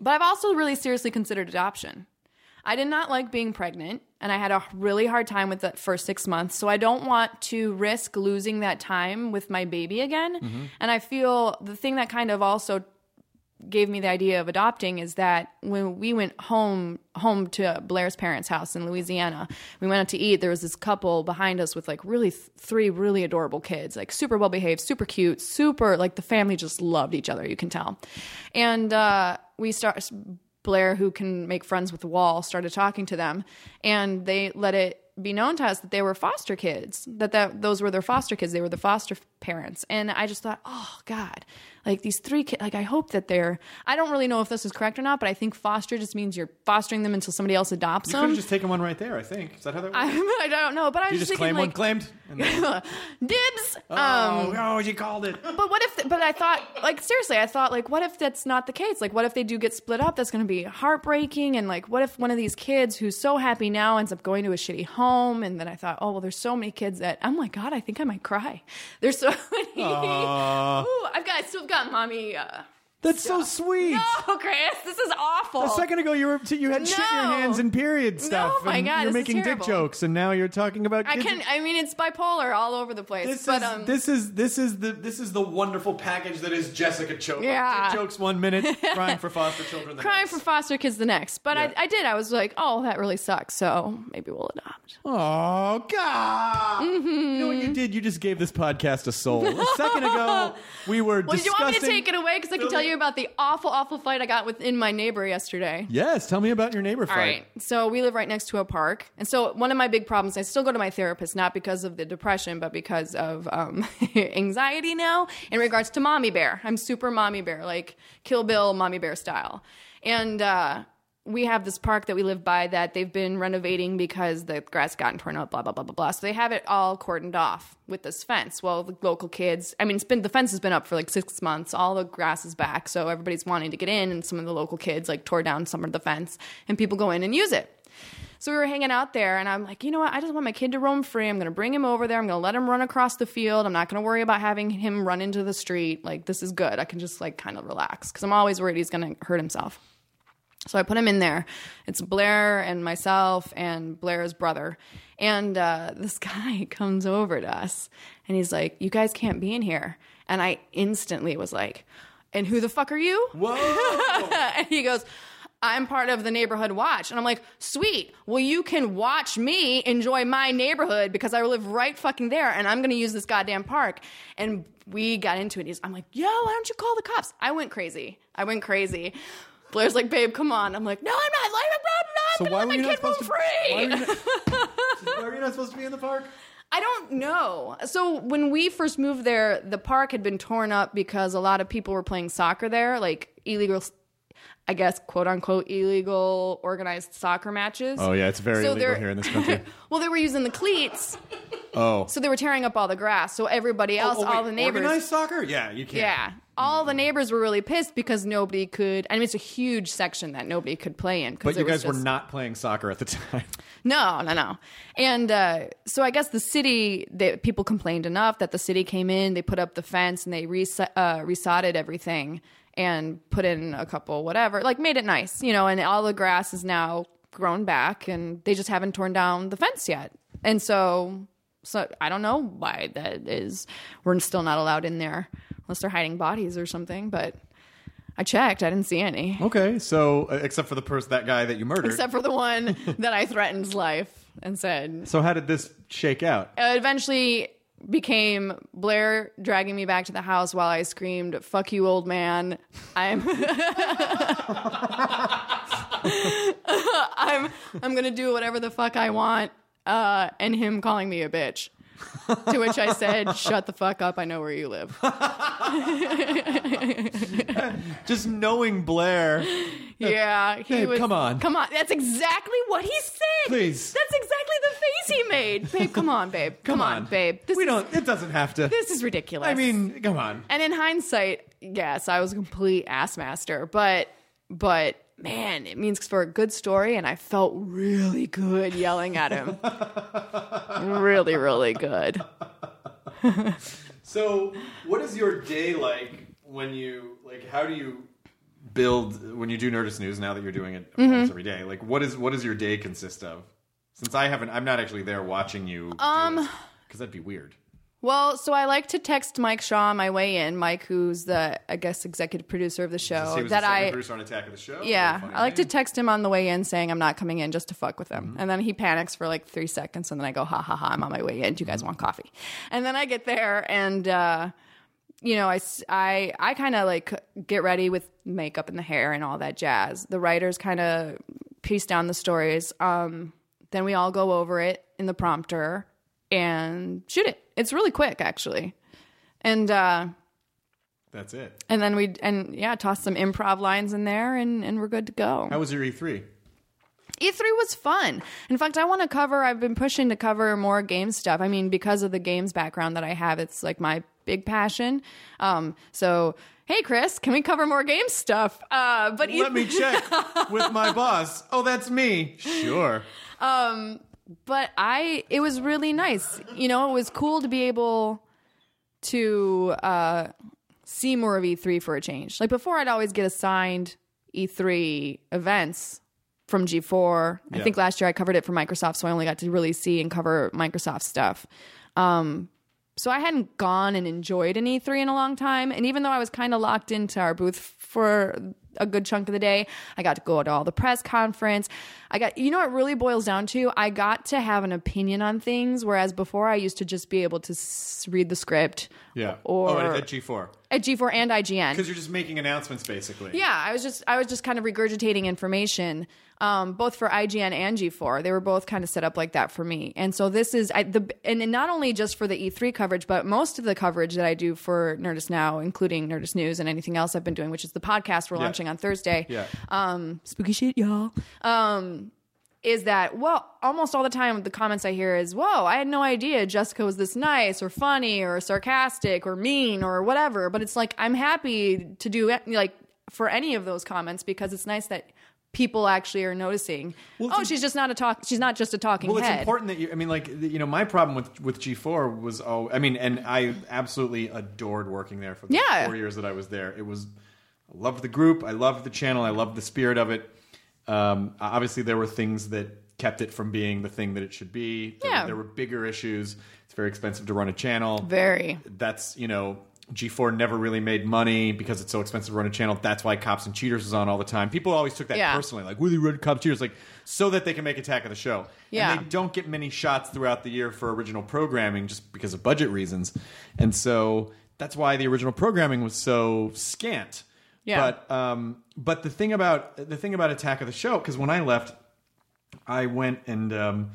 but I've also really seriously considered adoption. I did not like being pregnant, and I had a really hard time with the first six months. So I don't want to risk losing that time with my baby again. And I feel the thing that kind of also gave me the idea of adopting is that when we went home home to Blair's parents' house in Louisiana, we went out to eat. There was this couple behind us with like really th- three really adorable kids, like super well behaved, super cute, super like the family just loved each other. You can tell, and uh, we start. Blair, who can make friends with the wall, started talking to them, and they let it be known to us that they were foster kids. That that those were their foster kids. They were the foster parents, and I just thought, oh God, like these three kids. Like I hope that they're. I don't really know if this is correct or not, but I think foster just means you're fostering them until somebody else adopts them. You could have just taken one right there. I think is that how that works? I, I don't know, but I was you just just claim one, claimed. Then, dibs. oh, um, oh, you called it. but what if? But I thought, like, seriously, I thought, like, what if that's not the case? Like, what if they do get split up? That's going to be heartbreaking. And like, what if one of these kids who's so happy now ends up going to a shitty home? And then I thought, oh well, there's so many kids that I'm like, God, I think I might cry. There's so Ooh, I've got, I still got mommy. Uh, That's so sweet. oh, Chris, this is awful. A second ago, you were you had shit in your No. hands and period stuff. my and God, you're this is making dick terrible. jokes, and now you're talking about. I kids- can. I mean, it's bipolar all over the place. This but is um, this is this is the this is the wonderful package that is Jessica Chobot. Yeah. Dick jokes one minute, crying for foster children. The crying next. for foster kids the next. But Yeah. I, I did. I was like, oh, that really sucks. So maybe we'll adopt. Oh God! Mm-hmm. You know what you did? You just gave this podcast a soul. A second ago, we were Well, do you want me to take it away? Because I can tell you you about the awful, awful fight I got within my neighbor yesterday. Yes, tell me about your neighbor fight. All right. So we live right next to a park. And so one of my big problems, I still go to my therapist, not because of the depression, but because of um, anxiety now in regards to mommy bear. I'm super mommy bear, like Kill Bill mommy bear style. And uh, we have this park that we live by that they've been renovating because the grass gotten torn up, blah, blah, blah, blah, blah. So they have it all cordoned off with this fence. Well, the local kids, I mean, it's been, the fence has been up for like six months. All the grass is back. So everybody's wanting to get in, and some of the local kids like tore down some of the fence, and people go in and use it. So we were hanging out there, and I'm like, you know what? I just want my kid to roam free. I'm going to bring him over there. I'm going to let him run across the field. I'm not going to worry about having him run into the street. Like, this is good. I can just like kind of relax because I'm always worried he's going to hurt himself. So I put him in there. It's Blair and myself and Blair's brother. And uh, this guy comes over to us and he's like, You guys can't be in here. And I instantly was like, And who the fuck are you? Whoa! and he goes, I'm part of the neighborhood watch. And I'm like, sweet. Well, you can watch me enjoy my neighborhood because I live right fucking there and I'm going to use this goddamn park. And we got into it. I'm like, yo, why don't you call the cops? I went crazy. I went crazy. Blair's like, babe, come on. I'm like, no, I'm not. Like, I'm so not. why I'm were you my not supposed to? Why were, you free. not, why were you not supposed to be in the park? I don't know. So when we first moved there, the park had been torn up because a lot of people were playing soccer there, like illegal, I guess, quote unquote, illegal organized soccer matches. Oh yeah, it's very So illegal here in this country. Well, they were using the cleats, Oh, so they were tearing up all the grass. So everybody else, Oh, all wait, the neighbors, Organized soccer? Yeah, you can't. yeah, all the neighbors were really pissed because nobody could. I mean, it's a huge section that nobody could play in. But you guys were not playing soccer at the time. No, no, no. And uh, so I guess the city, they, people complained enough that the city came in, they put up the fence, and they res- uh, resodded everything and put in a couple whatever, like made it nice, you know. And all the grass is now grown back, and they just haven't torn down the fence yet. And so, so I don't know why that is. We're still not allowed in there unless they're hiding bodies or something. But I checked, I didn't see any. Okay, so uh, except for the person, that guy that you murdered. Except for the one that I threatened life and said, so how did this shake out? it eventually became Blair dragging me back to the house while I screamed, "Fuck you, old man! I'm I'm I'm gonna do whatever the fuck I want," uh, and him calling me a bitch. To which I said, "Shut the fuck up! I know where you live." Just knowing Blair. Yeah, he Babe, was. come on. come on. That's exactly what he said. Please. That's exactly the face he made. Babe, come on, babe. Come, on. babe. This we is, don't. It doesn't have to. This is ridiculous. I mean, come on. And in hindsight, yes, I was a complete ass master, but but man, it means for a good story, and I felt really good yelling at him. really, really good. So, what is your day like when you like? How do you build when you do Nerdist News? Now that you're doing it Mm-hmm. every day, like what is what does your day consist of? Since I haven't, I'm not actually there watching you. Um, because that'd be weird. Well, so I like to text Mike Shaw on my way in. Mike, who's the I guess executive producer of the show, he was that the I producer on Attack of the Show. Yeah, I like to text him on the way in saying I'm not coming in just to fuck with Mm-hmm. him. And then he panics for like three seconds and then I go, ha ha ha, I'm on my way in. Do you guys want coffee? And then I get there and, uh, you know, I, I, I kind of like get ready with makeup and the hair and all that jazz. The writers kind of piece down the stories. Um, then we all go over it in the prompter and shoot it. It's really quick, actually. And, uh, That's it. and then we and yeah, toss some improv lines in there, and and we're good to go. How was your E E3? E3 was fun. In fact, I want to cover. I've been pushing to cover more game stuff. I mean, because of the games background that I have, it's like my big passion. Um, so hey, Chris, can we cover more game stuff? Uh, but Let me check with my boss. Oh, that's me. Sure. But I it was really nice. You know, it was cool to be able to uh, see more of E3 for a change. Like before, I'd always get assigned E3 events from G4. I think last year I covered it for Microsoft, so I only got to really see and cover Microsoft stuff. Um, so I hadn't gone and enjoyed an E3 in a long time, and even though I was kind of locked into our booth for a good chunk of the day. I got to go to all the press conference. I got, you know, what it really boils down to. I got to have an opinion on things, whereas before I used to just be able to s- read the script. Yeah. Or oh, at, at G4 at G4 and IGN. because you're just making announcements basically. Yeah, I was just I was just kind of regurgitating information, um, both for IGN and G4. They were both kind of set up like that for me, and so this is I, the and and not only just for the E3 coverage, but most of the coverage that I do for Nerdist now, including Nerdist News and anything else I've been doing, which is the podcast we're Yeah. launching on Thursday. Yeah. Um, spooky shit, y'all. Um, is that well almost all the time the comments i hear is whoa i had no idea jessica was this nice or funny or sarcastic or mean or whatever but it's like i'm happy to do like for any of those comments because it's nice that people actually are noticing oh she's just not a talk she's not just a talking Well, it's head important that you. I mean, like you know, my problem with with G four was oh, I mean, and I absolutely adored working there for the Yeah. four years that I was there. It was, I loved the group, I loved the channel, I loved the spirit of it. Um, obviously, there were things that kept it from being the thing that it should be. There, Yeah. there were bigger issues. It's very expensive to run a channel. very That's you know. G4 never really made money because it's so expensive to run a channel. That's why Cops and Cheaters was on all the time. People always took that Yeah. personally, like, "Will they run Cops and Cheaters?" Like, so that they can make Attack of the Show. Yeah. And they don't get many shots throughout the year for original programming just because of budget reasons. And so that's why the original programming was so scant. Yeah. But um, but the thing about the thing about Attack of the Show, because when I left, I went and um,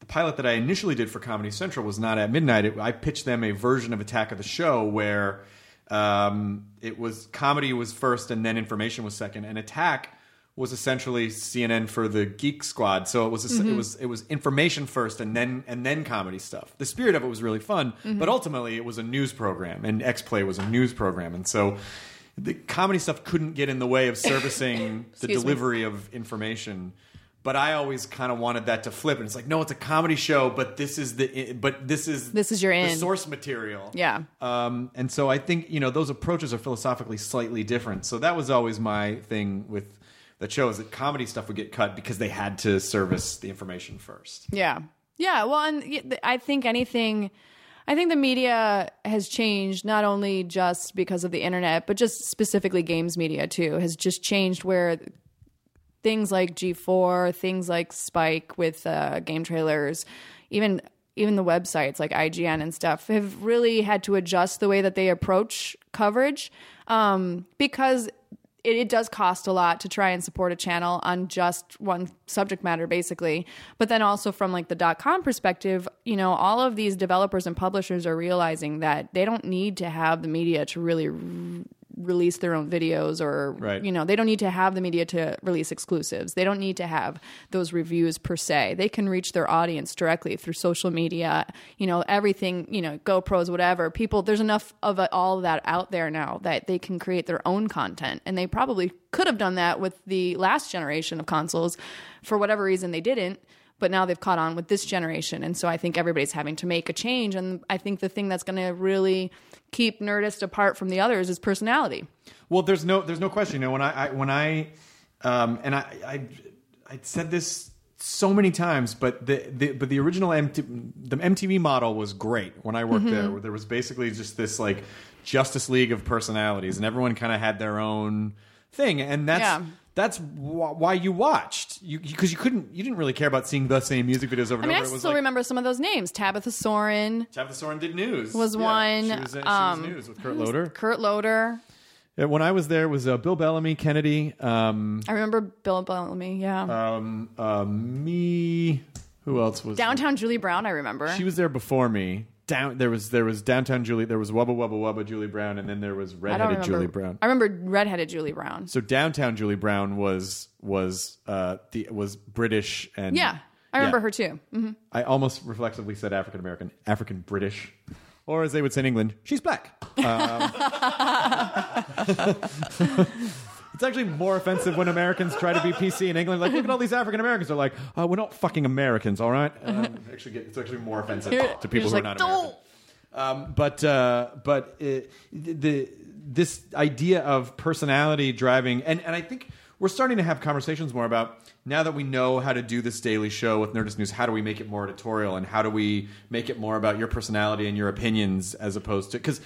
the pilot that I initially did for Comedy Central was not at midnight. It, I pitched them a version of Attack of the Show where um, it was comedy was first and then information was second, and Attack was essentially CNN for the Geek Squad. So it was it was it was information first and then and then comedy stuff. The spirit of it was really fun, but ultimately it was a news program, and X Play was a news program, and so. The comedy stuff couldn't get in the way of servicing the Excuse me. delivery of information but I always kind of wanted that to flip, and it's like, no, it's a comedy show, but this is the, but this is This is your the in. source material, Yeah. Um, and so I think you know those approaches are philosophically slightly different. So that was always my thing with that show is that comedy stuff would get cut because they had to service the information first. Yeah. Yeah. Well, and I think anything, I think the media has changed not only just because of the internet, but just specifically games media too, has just changed where things like G4, things like Spike with uh, game trailers, even even the websites like IGN and stuff have really had to adjust the way that they approach coverage um, because it, it does cost a lot to try and support a channel on just one subject matter basically. But then also from like the dot com perspective you know all of these developers and publishers are realizing that they don't need to have the media to really release their own videos or Right. you know they don't need to have the media to release exclusives. They don't need to have those reviews per se. They can reach their audience directly through social media you know everything you know gopros whatever. People there's enough of all of that out there now that they can create their own content. And they probably could have done that with the last generation of consoles. For whatever reason they didn't but now they've caught on with this generation and so i think everybody's having to make a change and i think the thing that's going to really keep nerdist apart from the others is personality Well, there's no there's no question. You know, when I, I when I um, and I, I I said this so many times, but the, the but the original MT, the MTV model was great when I worked there. Where there was basically just this like Justice League of personalities, and everyone kind of had their own thing, and that's. Yeah. That's wh- why you watched, you because you, couldn't, you didn't really care about seeing the same music videos over I and mean, I over. It was still like, remember some of those names. Tabitha Soren, Tabitha Soren did news. Was Yeah, one, She was, uh, she um, was news with Kurt Loder. Kurt Loder. Yeah, when I was there, it was uh, Bill Bellamy, Kennedy, um, I remember Bill Bellamy. Yeah, um, uh, me. Who else was Downtown Julie Brown. I remember. She was there before me. Down there was there was downtown Julie. There was Wubba Wubba Wubba Julie Brown, and then there was redheaded. Julie Brown. I remember redheaded Julie Brown. So downtown Julie Brown was was uh the was British and Yeah, I remember Yeah. her too. hmm I almost reflexively said African American, African British, or as they would say in England, she's black. Um, actually more offensive when Americans try to be PC in England. Like, look at all these African Americans. They're like, uh, we're not fucking Americans, all right? Um, actually, get, it's actually more offensive You're- to people you're who are just not like, American. Um, but uh, but uh, the this idea of personality driving, and and I think we're starting to have conversations more about now that we know how to do this daily show with Nerdist News. How do we make it more editorial, and how do we make it more about your personality and your opinions as opposed to because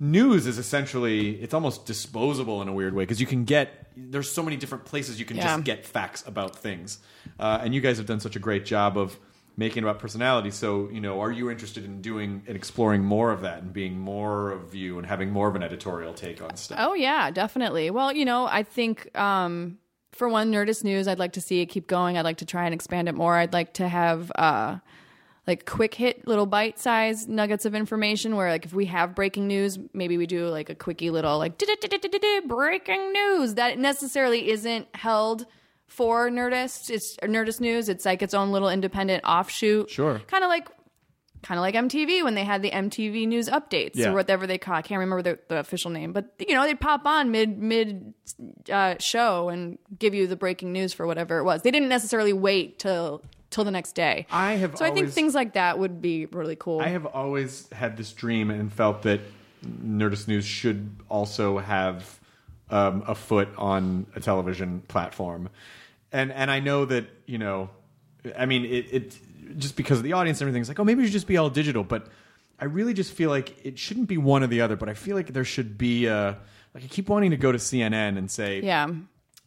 news is essentially it's almost disposable in a weird way because you can get there's so many different places you can Yeah. just get facts about things, uh, and you guys have done such a great job of making about personality. So you know, are you interested in doing and exploring more of that and being more of you and having more of an editorial take on stuff? Oh yeah, definitely. Well, you know, I think um, for one, Nerdist News, I'd like to see it keep going. I'd like to try and expand it more. I'd like to have uh, like quick hit little bite size nuggets of information where like if we have breaking news, maybe we do like a quickie little like "Du-du-du-du-du-du, breaking news that necessarily isn't held for Nerdist. It's Nerdist News. It's like its own little independent offshoot. Sure. Kind of like kind of like MTV when they had the MTV News updates Yeah. or whatever they call. I can't remember the, the official name, but you know they'd pop on mid mid uh, show and give you the breaking news for whatever it was. They didn't necessarily wait till till the next day. I have so I think things like that would be really cool. I have always had this dream and felt that Nerdist News should also have um, a foot on a television platform, and and I know that you know, I mean it, it just because of the audience and everything. It's like oh maybe it should just be all digital, but I really just feel like it shouldn't be one or the other. But I feel like there should be a like I keep wanting to go to CNN and say yeah.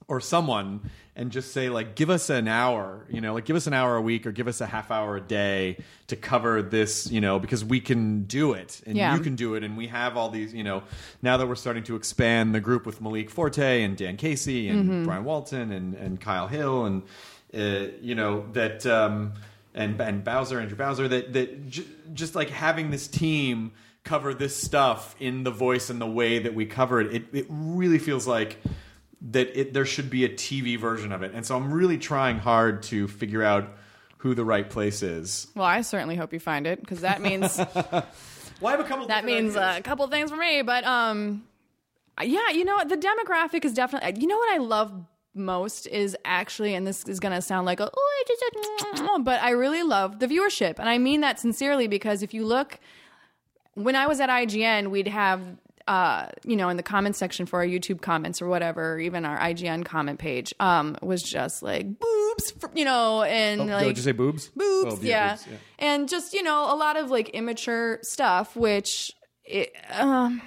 Or someone and just say like give us an hour you know like give us an hour a week or give us a half hour a day to cover this you know because we can do it and Yeah. you can do it and we have all these you know now that we're starting to expand the group with Malik Forte and Dan Casey and Mm-hmm. Brian Walton and, and Kyle Hill and uh, you know that um, and and Bowser Andrew Bowser that that j- just like having this team cover this stuff in the voice and the way that we cover it it, it really feels like that it, there should be a TV version of it. And so I'm really trying hard to figure out who the right place is. Well, I certainly hope you find it because that means Well, I have a couple. that means uh, a couple things for me. But um, yeah, you know, the demographic is definitely. You know what I love most is actually, and this is gonna sound like a, oh, I just, but I really love the viewership, and I mean that sincerely because if you look, when I was at IGN, we'd have. Uh, you know, in the comment section for our YouTube comments or whatever, or even our IGN comment page, um, was just like boobs, for, you know, and Oh, like did you say boobs? boobs, Oh, yeah. boobs, yeah. and just you know a lot of like immature stuff, which it, um,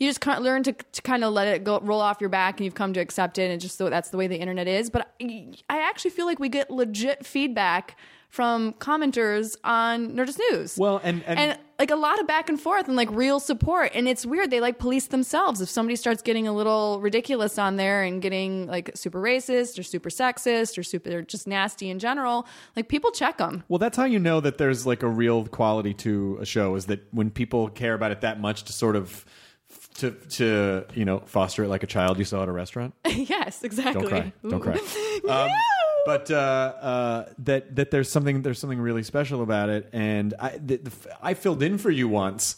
you just can't learn to, to kind of let it go roll off your back, and you've come to accept it, and just so that's the way the internet is. But I, I actually feel like we get legit feedback from commenters on Nerdist News. Well, and- and- like a lot of back and forth and like real support. And it's weird. They like police themselves. If somebody starts getting a little ridiculous on there and getting like super racist or super sexist or super just nasty in general, like people check them. Well, that's how you know that there's like a real quality to a show is that when people care about it that much to sort of to to you know foster it like a child you saw at a restaurant. yes, exactly. Don't cry. Don't cry. Um, but uh, uh, that that there's something there's something really special about it, and I the, the, I filled in for you once,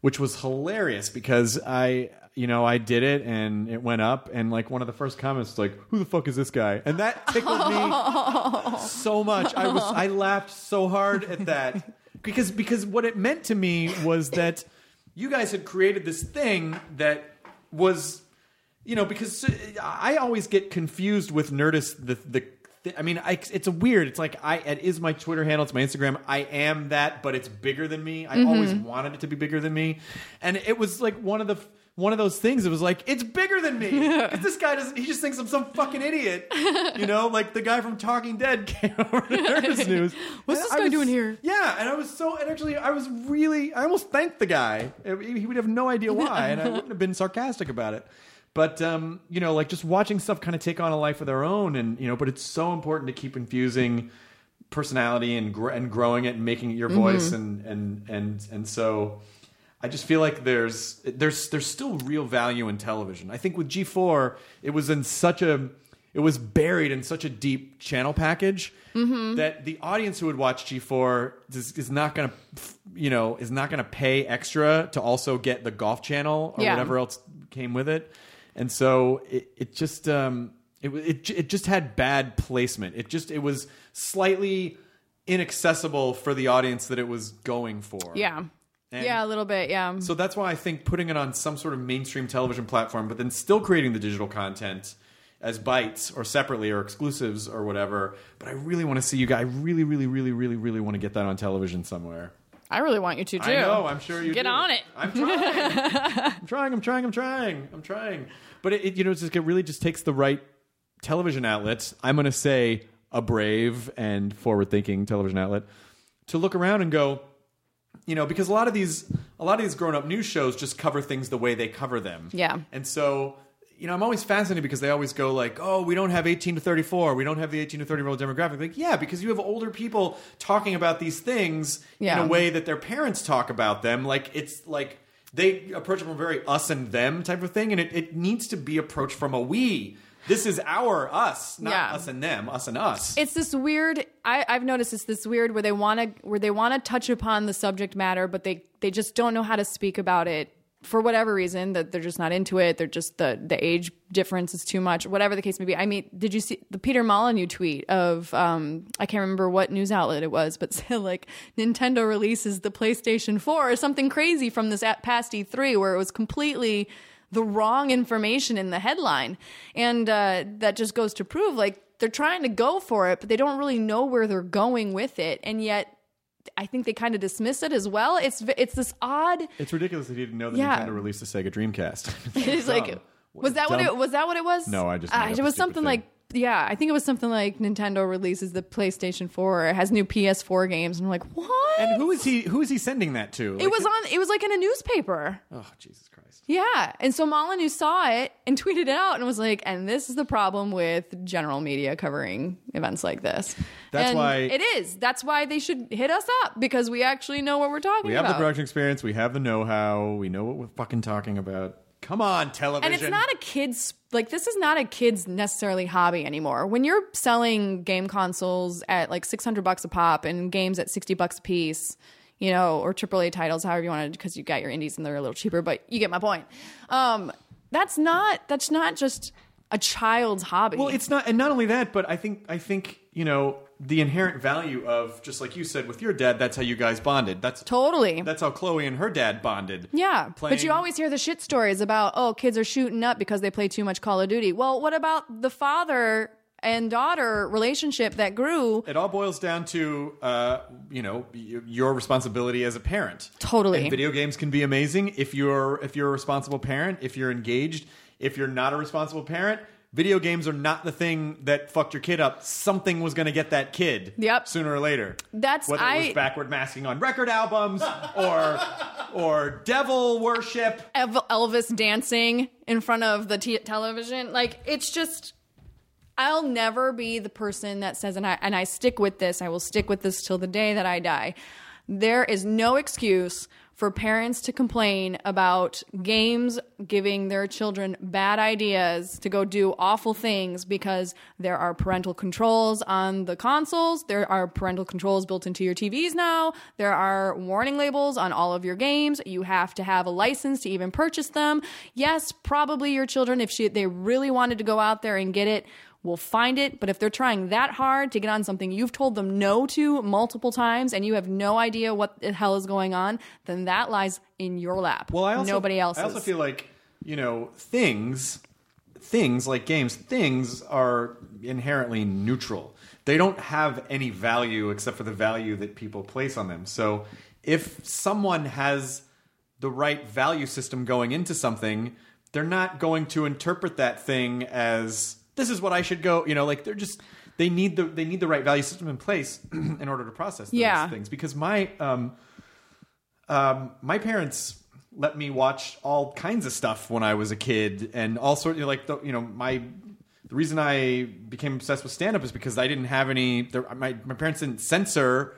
which was hilarious because I you know I did it and it went up, and like one of the first comments was like, "Who the fuck is this guy?" And that tickled me so much. I was I laughed so hard at that because because what it meant to me was that you guys had created this thing that was you know because I always get confused with Nerdist the the. Th- I mean, I, it's a weird. It's like I it is my Twitter handle. It's my Instagram. I am that, but it's bigger than me. I always mm-hmm. wanted it to be bigger than me, and it was like one of the one of those things. It was like it's bigger than me. this guy doesn't. He just thinks I'm some fucking idiot. You know, like the guy from Talking Dead came over to Nerdist News. What's this I guy was- doing here? Yeah, and I was so and actually I was really I almost thanked the guy. He would have no idea why, and I wouldn't have been sarcastic about it. But um, you know, like just watching stuff kind of take on a life of their own, and you know, but it's so important to keep infusing personality and gr- and growing it and making it your voice, and and and and so. I just feel like there's there's there's still real value in television. I think with G4, it was in such a it was buried in such a deep channel package that the audience who would watch G4 is, is not going to you know is not going to pay extra to also get the golf channel or Yeah. whatever else came with it. And so it, it just um it, it it just had bad placement. It just it was slightly inaccessible for the audience that it was going for. Yeah. And- yeah, a little bit. Yeah. so that's why I think putting it on some sort of mainstream television platform, but then still creating the digital content as bites or separately or exclusives or whatever. But I really want to see you guys. I really, really, really, really, really want to get that on television somewhere. I really want you to too. I know. I'm sure you Get do. on it. I'm trying. I'm trying. I'm trying. I'm trying. I'm trying. But it, it you know, it's just, it really just takes the right television outlet. I'm going to say a brave and forward-thinking television outlet to look around and go. You know, because a lot of these, a lot of these grown-up news shows just cover things the way they cover them. Yeah. And so, you know, I'm always fascinated because they always go like, "Oh, we don't have 18 to 34. We don't have the 18 to 30 year old demographic." Like, yeah, because you have older people talking about these things Yeah. in a way that their parents talk about them. Like it's like they approach it from a very us and them type of thing, and it, it needs to be approached from a we. This is our us, not Yeah. us and them, us and us. it's this weird I, i've noticed it's this weird where they want to where they want to touch upon the subject matter but they they just don't know how to speak about it for whatever reason that they're just not into it they're just the the age difference is too much whatever the case may be i mean did you see the peter molyneux tweet of um i can't remember what news outlet it was but said like nintendo releases the playstation 4 or something crazy from this at- past e3 where it was completely the wrong information in the headline. And uh, that just goes to prove like they're trying to go for it, but they don't really know where they're going with it. And yet, I think they kind of dismiss it as well. It's it's this odd. It's ridiculous that he didn't know that Yeah. Nintendo released the Sega Dreamcast. It's like was that what it was? That what it was? No, I just Uh, it was something thing. like. Yeah, I think it was something like Nintendo releases the PlayStation 4, it has new PS4 games, and I'm like, what? And who is he? Who is he sending that to? it was on. It was like in a newspaper. Oh Jesus Christ! Yeah. And so Molyneux saw it and tweeted it out and was like, and this is the problem with general media covering events like this. That's And why- it is. That's why they should hit us up because we actually know what we're talking about. We have about. the production experience. We have the know-how. We know what we're fucking talking about. Come on, television. and it's not a kid's like this is not a kid's necessarily hobby anymore. When you're selling game consoles at like 600 bucks a pop and games at 60 bucks a piece, you know, or AAA titles, however you want to, because you got your indies and they're a little cheaper, but you get my point. Um, that's not that's not just a child's hobby. Well, it's not, and not only that, but I think I think you know the inherent value of just like you said with your dad. That's how you guys bonded. That's totally. that's how Chloe and her dad bonded. Yeah, but you always hear the shit stories about oh kids are shooting up because they play too much Call of Duty. Well, what about the father and daughter relationship that grew? It all boils down to uh, you know your responsibility as a parent. Totally. And video games can be amazing if you're if you're a responsible parent. If you're engaged. If you're not a responsible parent. Video games are not the thing that fucked your kid up. Something was going to get that kid. Yep. Sooner or later. That's- whether it I- was backward masking on record albums or or devil worship. Elvis dancing in front of the t- television. Like it's just I'll never be the person that says and I and I stick with this. I will stick with this till the day that I die. There is no excuse for parents to complain about games giving their children bad ideas to go do awful things because there are parental controls on the consoles. There are parental controls built into your TVs now. There are warning labels on all of your games. You have to have a license to even purchase them. Yes, probably your children, if she, they really wanted to go out there and get it, will find it. But if they're trying that hard to get on something you've told them no to multiple times and you have no idea what the hell is going on, then that lies in your lap. Well, I also, nobody else. I also feel like you know things, things like games, things are inherently neutral. They don't have any value except for the value that people place on them. So if someone has the right value system going into something, they're not going to interpret that thing as this is what I should go. You know, like they're just they need the they need the right value system in place in order to process those Yeah. things. Because my um, um, my parents let me watch all kinds of stuff when I was a kid, and all sorts. Know, like the, you know, my the reason I became obsessed with stand up is because I didn't have any. There, my my parents didn't censor.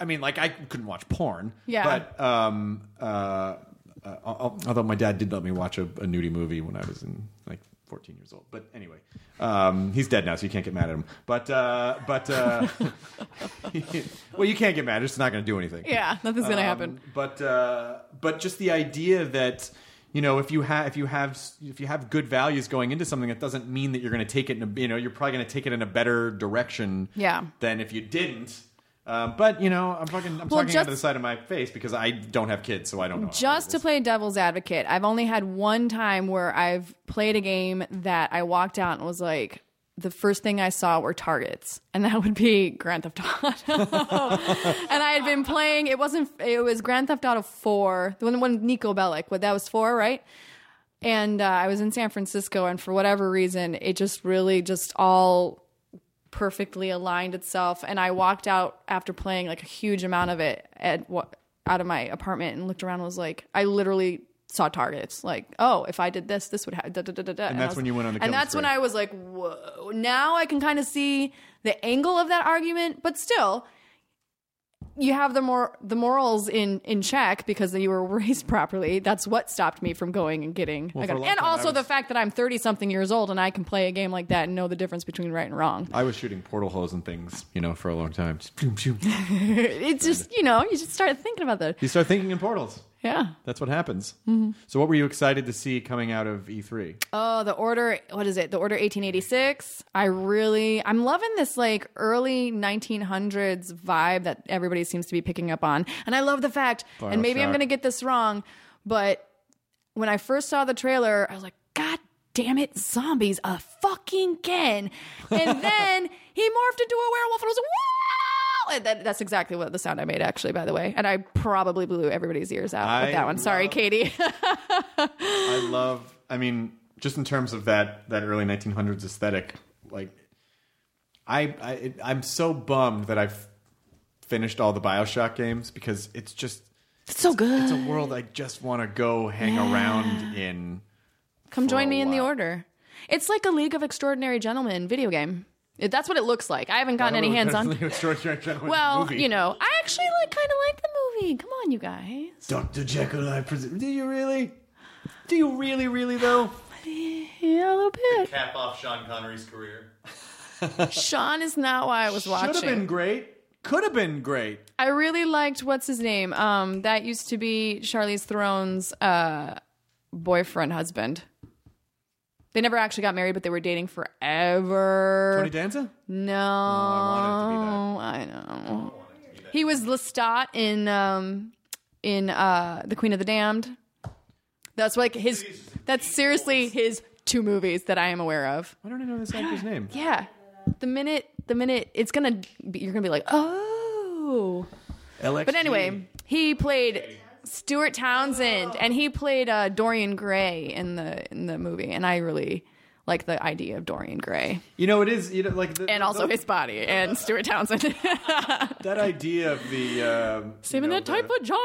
I mean, like I couldn't watch porn. Yeah. But um, uh, uh, although my dad did let me watch a, a nudie movie when I was in like 14 years old. But anyway, um, he's dead now, so you can't get mad at him. But uh, but uh, well, you can't get mad. It's not going to do anything. yeah, nothing's gonna Um, happen. But uh, but just the idea that you know if you have if you have if you have good values going into something, it doesn't mean that you're going to take it. In a, you know, you're probably going to take it in a better direction. Yeah. Than if you didn't. Um, but you know, I'm fucking I'm Well, talking out of the side of my face because I don't have kids, so I don't know. Just to play devil's advocate, I've only had one time where I've played a game that I walked out and was like, the first thing I saw were targets, and that would be Grand Theft Auto. and I had been playing. It wasn't. It was Grand Theft Auto Four, the one when Niko Bellic. What that was four, right? And uh, I was in San Francisco, and for whatever reason, it just really just all perfectly aligned itself. And I walked out after playing like a huge amount of it at what out of my apartment and looked around and was like, I literally saw targets. Like, oh, if I did this, this would happen. Da, da, da, da, da. And I that's was- when you went on the And that's when. I was like, whoa. Now I can kind of see the angle of that argument, but still. You have the more the morals in in check because you were raised properly. That's what stopped me from going and getting. Well, I for a and time, also the fact that I'm thirty something years old and I can play a game like that and know the difference between right and wrong. I was shooting portal holes and things, you know, for a long time. Just boom, boom. it's just you know you just start thinking about that. you start thinking in portals. Yeah. That's what happens. Mm-hmm. So, what were you excited to see coming out of E E3? Oh, the order. What is it? The order 1886. I really, I'm loving this like early 1900s vibe that everybody seems to be picking up on, and I love the fact. And maybe I'm going to get this wrong, but when I first saw the trailer, I was like, God damn it, zombies a fucking can. And then he morphed into a werewolf, and I was like, wow! And that, that's exactly what the sound I made, actually, by the way. And I probably blew everybody's ears out I with that one. Sorry, Katie. I love. I mean, just in terms of that that early 1900s aesthetic, like I, I I'm so bummed that I've finished all the Bioshock games because it's just it's so good. it's a world I just want to go hang around in. Come join me in the order. It's like a League of Extraordinary Gentlemen video game. It, that's what it looks like. I haven't gotten any hands on. Extraordinary Well, movie. you know, I actually like kind of like the movie. Come on, you guys. Dr. Jekyll, I presume. Do you really? Do you really, really though? Yeah, a little bit. Cap off Sean Connery's career. Sean is not why I was watching. Should have been watching. great. Could have been great. I really liked what's his name. Um, that used to be Charlize Theron's uh boyfriend, husband. They never actually got married, but they were dating forever. Tony Danza? No, I I know. He was Lestat in um in uh The Queen of the Damned. That's like his. That's seriously his two movies that I am aware of. I don't even know this actor's name. Yeah, the minute the minute it's gonna be, you're gonna be like, oh. LXG. But anyway, he played Stuart Townsend, and he played uh, Dorian Gray in the in the movie, and I really like the idea of Dorian Gray, you know it is. You know, like the, and also the- his body, and Stuart Townsend. that idea of the um, Same in you know, that tight the- vagina.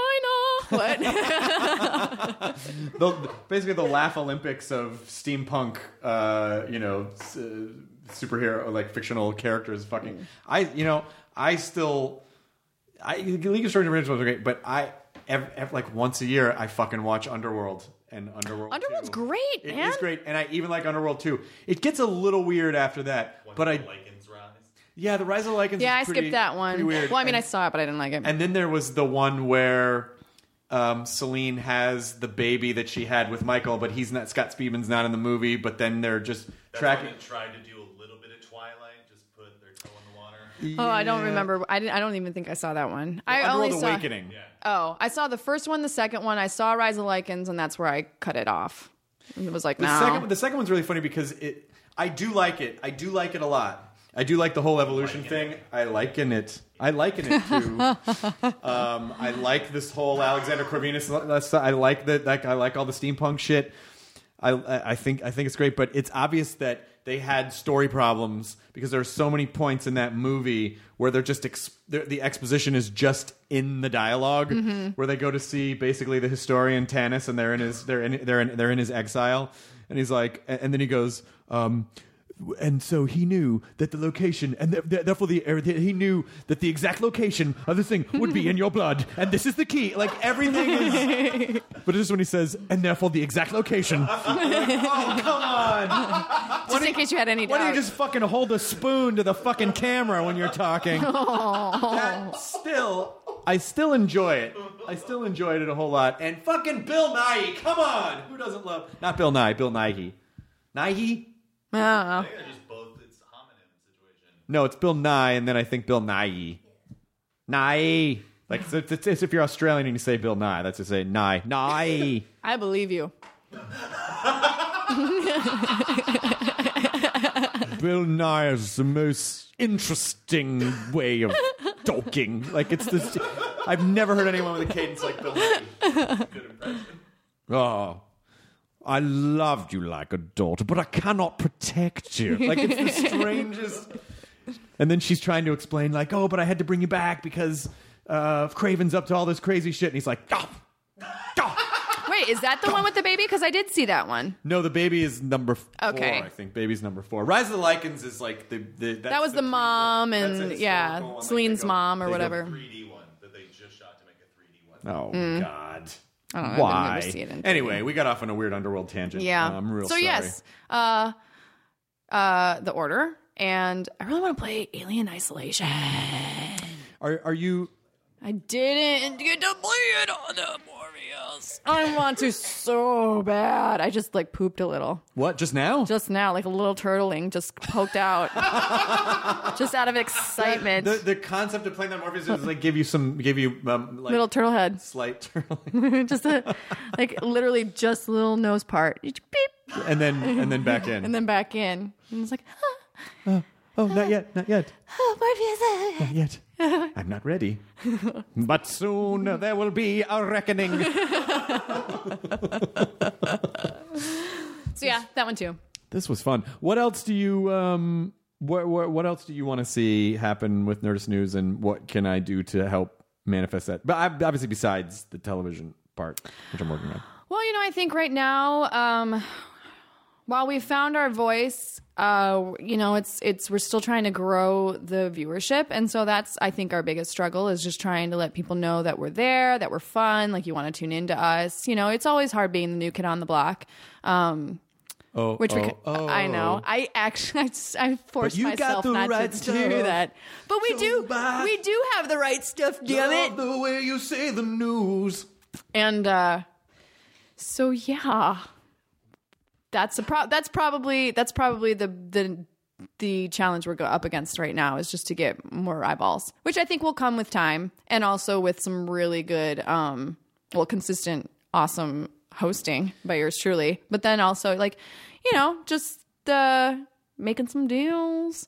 What? the, basically the laugh Olympics of steampunk, uh, you know, s- uh, superhero like fictional characters. Fucking, I, you know, I still, I League of Extraordinary Gentlemen are great, but I, ev ev- like once a year, I fucking watch Underworld and Underworld. Underworld's 2. great, It is man. great, and I even like Underworld too. It gets a little weird after that, but I, Lycans rise. yeah, the Rise of the Lycans. yeah, is I pretty- skipped that one. pretty weird. Well, I mean, I And- saw it, but I didn't like it. and then there was the one where um, Selene has the baby that she had with Michael, but he's not. Scott Speedman's not in the movie. But then they're just tracking. tried to do a little bit of Twilight, just put their toe in the water. oh, I don't remember. I didn't. I don't even think I saw that one. I only saw. Awakening. Oh, I saw the first one, the second one. I saw Rise of Lycans, and that's where I cut it off. And it was like, The no. second, the second one's really funny because it. I do like it. I do like it a lot. I do like the whole evolution thing. I liken it. I liken it to. um, I like this whole Alexander Corvinus. I like that. Like I like all the steampunk shit. I I think I think it's great, but it's obvious that they had story problems because there are so many points in that movie where they're just ex- they're, the exposition is just in the dialog where they go to see basically the historian Tanis and they're in his they're in they're in, they're in his exile. And he's like and then he goes um and so he knew that the location, and th- th- therefore the, er, the he knew that the exact location of this thing would be in your blood, and this is the key. Like everything is. But it's just when he says, and therefore the exact location. oh come on! just in case you had any Why don't you just fucking hold a spoon to the fucking camera when you're talking? That still, I still enjoy it. I still enjoyed it a whole lot. And fucking Bill Nighy, come on! Who doesn't love? Not Bill Nye, Bill Nighy. Nighy? I don't. They're just both. It's homonym situation. No, it's Bill Nye, and then I think Bill Nye. Nye. Like it's, it's, it's if you're Australian and you say Bill Nye, that's to say Nye. Nye. I believe you. Bill Nye is the most interesting way of talking. Like it's this. I've never heard anyone with a cadence like Bill Nye. Good impression. Oh, I loved you like a daughter, but I cannot protect you. Like it's the strangest. And then she's trying to explain, like, oh, but I had to bring you back because uh, Kraven's up to all this crazy shit, and he's like, oh, oh. Wait, is that the one with the baby? Because I did see that one. No, the baby is number four. Okay. I think baby's number four. Rise of the Lycans is like the, the that's That was the, prequel. mom and yeah, one. Selene's go- mom or whatever. 3D one that they just shot to make a 3D one. Oh Mm. God. I don't know, Why? never see it in anyway, we got off on a weird underworld tangent. Yeah. Uh, I'm real so sorry. yes, uh, uh, the order, and I really want to play Alien Isolation. Are are you? I didn't get to play it on the Morpheus. I want to so bad. I just like pooped a little What? Just now? just now, like a little turtling just poked out, just out of excitement. the the concept of playing that Morpheus is like give you some give you um, like little turtle head, slight turtle, just a like literally just a little nose part. Beep, and then and then back in. and then back in. And it's like, oh, oh, not yet, not yet, oh, Morpheus. not yet. I'm not ready, but soon there will be a reckoning. So yeah, that one too. This was fun. What else do you um what what, what else do you want to see happen with Nerdist News and what can I do to help manifest that? But I- obviously besides the television part, which I'm working on. Well, you know, I think right now, um, while we found our voice, uh, you know, it's it's we're still trying to grow the viewership, and so that's I think our biggest struggle is just trying to let people know that we're there, that we're fun, like you want to tune into us. You know, it's always hard being the new kid on the block. Um, Oh, which we oh, could, oh. I know. I actually, I forced you myself not right to stuff. do that. But we So do, bad. we do have the right stuff. Damn it! the way you say the news. And uh so yeah. That's a pro- that's probably that's probably the the the challenge we're up against right now is just to get more eyeballs, which I think will come with time and also with some really good um well consistent awesome hosting by yours truly. But then also like, you know, just uh making some deals,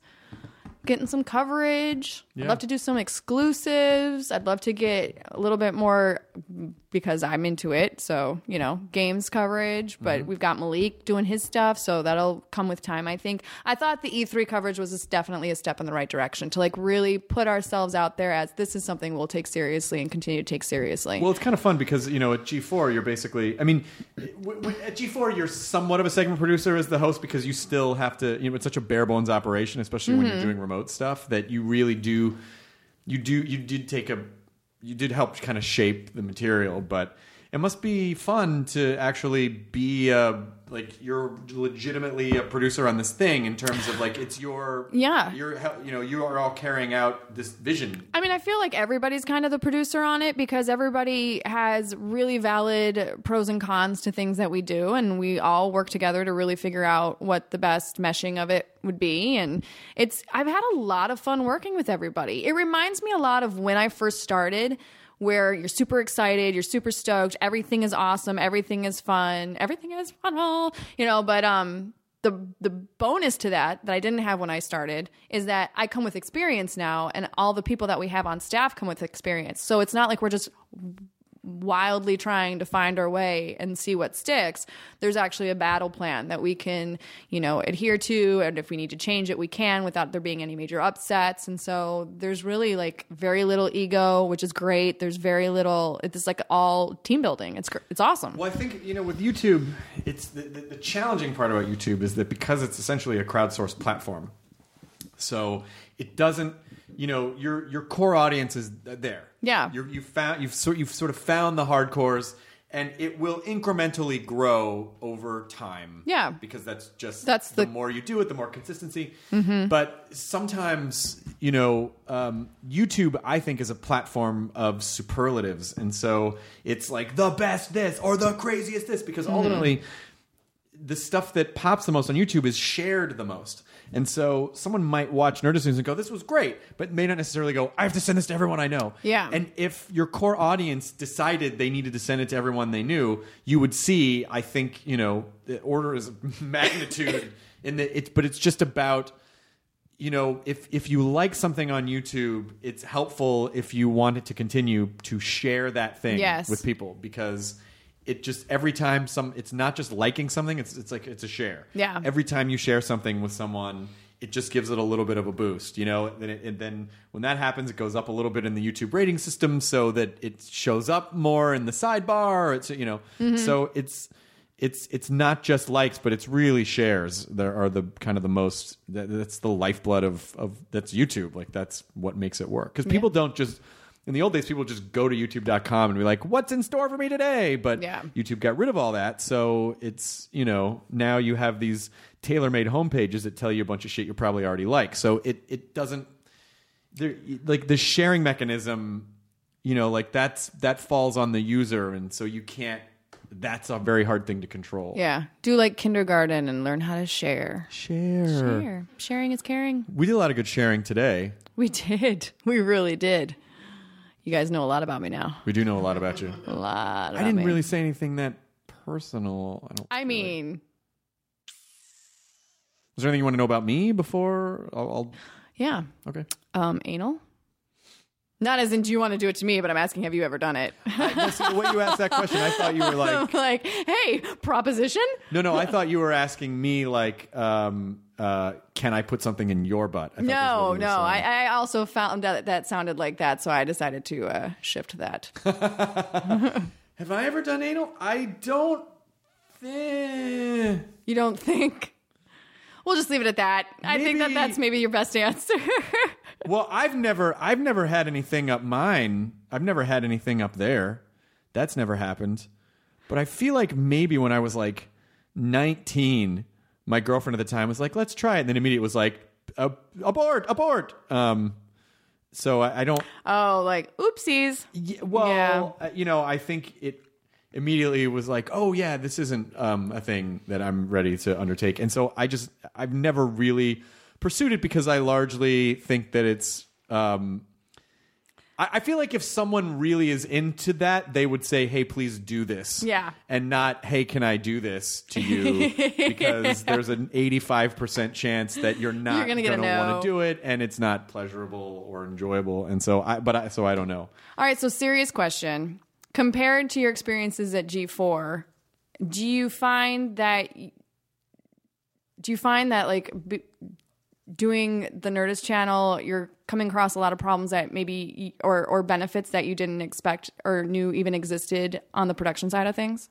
getting some coverage. I'd love to do some exclusives. I'd love to get a little bit more because I'm into it. So, you know, games coverage, but Mm-hmm. we've got Malik doing his stuff. So that'll come with time, I think. I thought the E3 coverage was definitely a step in the right direction to like really put ourselves out there as this is something we'll take seriously and continue to take seriously. Well, it's kind of fun because you know at G4 you're basically. I mean, w- w- at G4 you're somewhat of a segment producer as the host because you still have to. You know, it's such a bare bones operation, especially when Mm-hmm. you're doing remote stuff, that you really do. You do. You did take a. You did help kind of shape the material, but it must be fun to actually be a like you're legitimately a producer on this thing in terms of like it's your Yeah. you're you know you are all carrying out this vision I mean, I feel like everybody's kind of the producer on it because everybody has really valid pros and cons to things that we do, and we all work together to really figure out what the best meshing of it would be. And it's I've had a lot of fun working with everybody. It reminds me a lot of when I first started. Where you're super excited, you're super stoked, everything is awesome, everything is fun, everything is fun, you know. But um, the the bonus to that that I didn't have when I started is that I come with experience now, and all the people that we have on staff come with experience. So it's not like we're just wildly trying to find our way and see what sticks. There's actually a battle plan that we can, you know, adhere to, and if we need to change it, we can without there being any major upsets. And so there's really like very little ego, which is great. There's very little. It's like all team building. It's it's awesome. Well, I think you know with YouTube, it's the, the, the challenging part about YouTube is that because it's essentially a crowdsourced platform, so it doesn't. You know, your your core audience is there. Yeah. You're, you've found you've sort you've sort of found the hardcores, and it will incrementally grow over time. Yeah. because that's just That's the, the- more you do it, the more consistency. But sometimes, you know, um, YouTube I think is a platform of superlatives, and so it's like the best this or the craziest this because ultimately the stuff that pops the most on YouTube is shared the most. And so someone might watch Nerdist News and go, "This was great," but may not necessarily go, "I have to send this to everyone I know." Yeah. And if your core audience decided they needed to send it to everyone they knew, you would see, I think, you know, the order is magnitude in the it. But it's just about you know, if if you like something on YouTube, it's helpful if you want it to continue to share that thing Yes. with people because it just every time some it's not just liking something, it's it's like it's a share. Yeah. Every time you share something with someone, it just gives it a little bit of a boost, you know. Then it, and then when that happens, it goes up a little bit in the YouTube rating system so that it shows up more in the sidebar. It's you know, mm-hmm. so it's it's it's not just likes, but it's really shares. There are the kind of the most. That, that's the lifeblood of of that's YouTube. Like that's what makes it work because people don't just. In the old days, people just go to YouTube.com and be like, "What's in store for me today?" But Yeah. YouTube got rid of all that, so it's you know now you have these tailor-made homepages that tell you a bunch of shit you probably already like. So it it doesn't like the sharing mechanism, you know, like that's that falls on the user, and so you can't. That's a very hard thing to control. Yeah. Do like kindergarten and learn how to share. share. Share. Sharing is caring. We did a lot of good sharing today. We did. We really did. You guys know a lot about me now. We do know a lot about you. A lot about I didn't me. really say anything that personal. I don't. I mean, Is there anything you want to know about me before? I'll, I'll yeah. okay. Um, anal? Not as in do you want to do it to me, but I'm asking have you ever done it? Just the way you asked that question, I thought you were like, like, hey, proposition? no, no. I thought you were asking me like, um, uh, can I put something in your butt? I No, you no. I, I also found that that sounded like that, so I decided to uh, shift that. Have I ever done anal? I don't think. You don't think? We'll just leave it at that. I think that that's maybe your best answer. Well, I've never, I've never had anything up mine. I've never had anything up there. That's never happened. But I feel like maybe when I was like 19, my girlfriend at the time was like, "Let's try it," and then immediately was like, "Ab- "Abort, abort." Um, so I, I don't. oh, like oopsies. Yeah, well, Yeah. uh, you know, I think it immediately was like, oh yeah, this isn't um, a thing that I'm ready to undertake, and so I just I've never really pursued it because I largely think that it's. Um, I, I feel like if someone really is into that, they would say, "Hey, please do this," Yeah. and not, "Hey, can I do this to you?" because there's an 85 percent chance that you're not You're gonna get a want to do it, and it's not pleasurable or enjoyable, and so I. But I, so I don't know. All right, so serious question. Compared to your experiences at G4, do you find that do you find that like b- doing the Nerdist channel, you're coming across a lot of problems that maybe or or benefits that you didn't expect or knew even existed on the production side of things?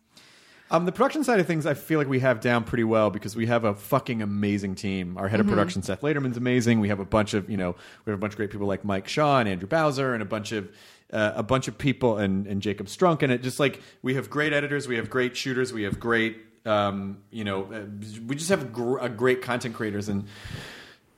Um, the production side of things, I feel like we have down pretty well because we have a fucking amazing team. Our head Mm-hmm. of production, Seth Laderman's amazing. We have a bunch of, you know, we have a bunch of great people like Mike Shaw and Andrew Bowser and a bunch of, uh, a bunch of people and, and Jacob Strunk. And it just like, we have great editors, we have great shooters, we have great, um, you know, uh, we just have gr- uh, great content creators. And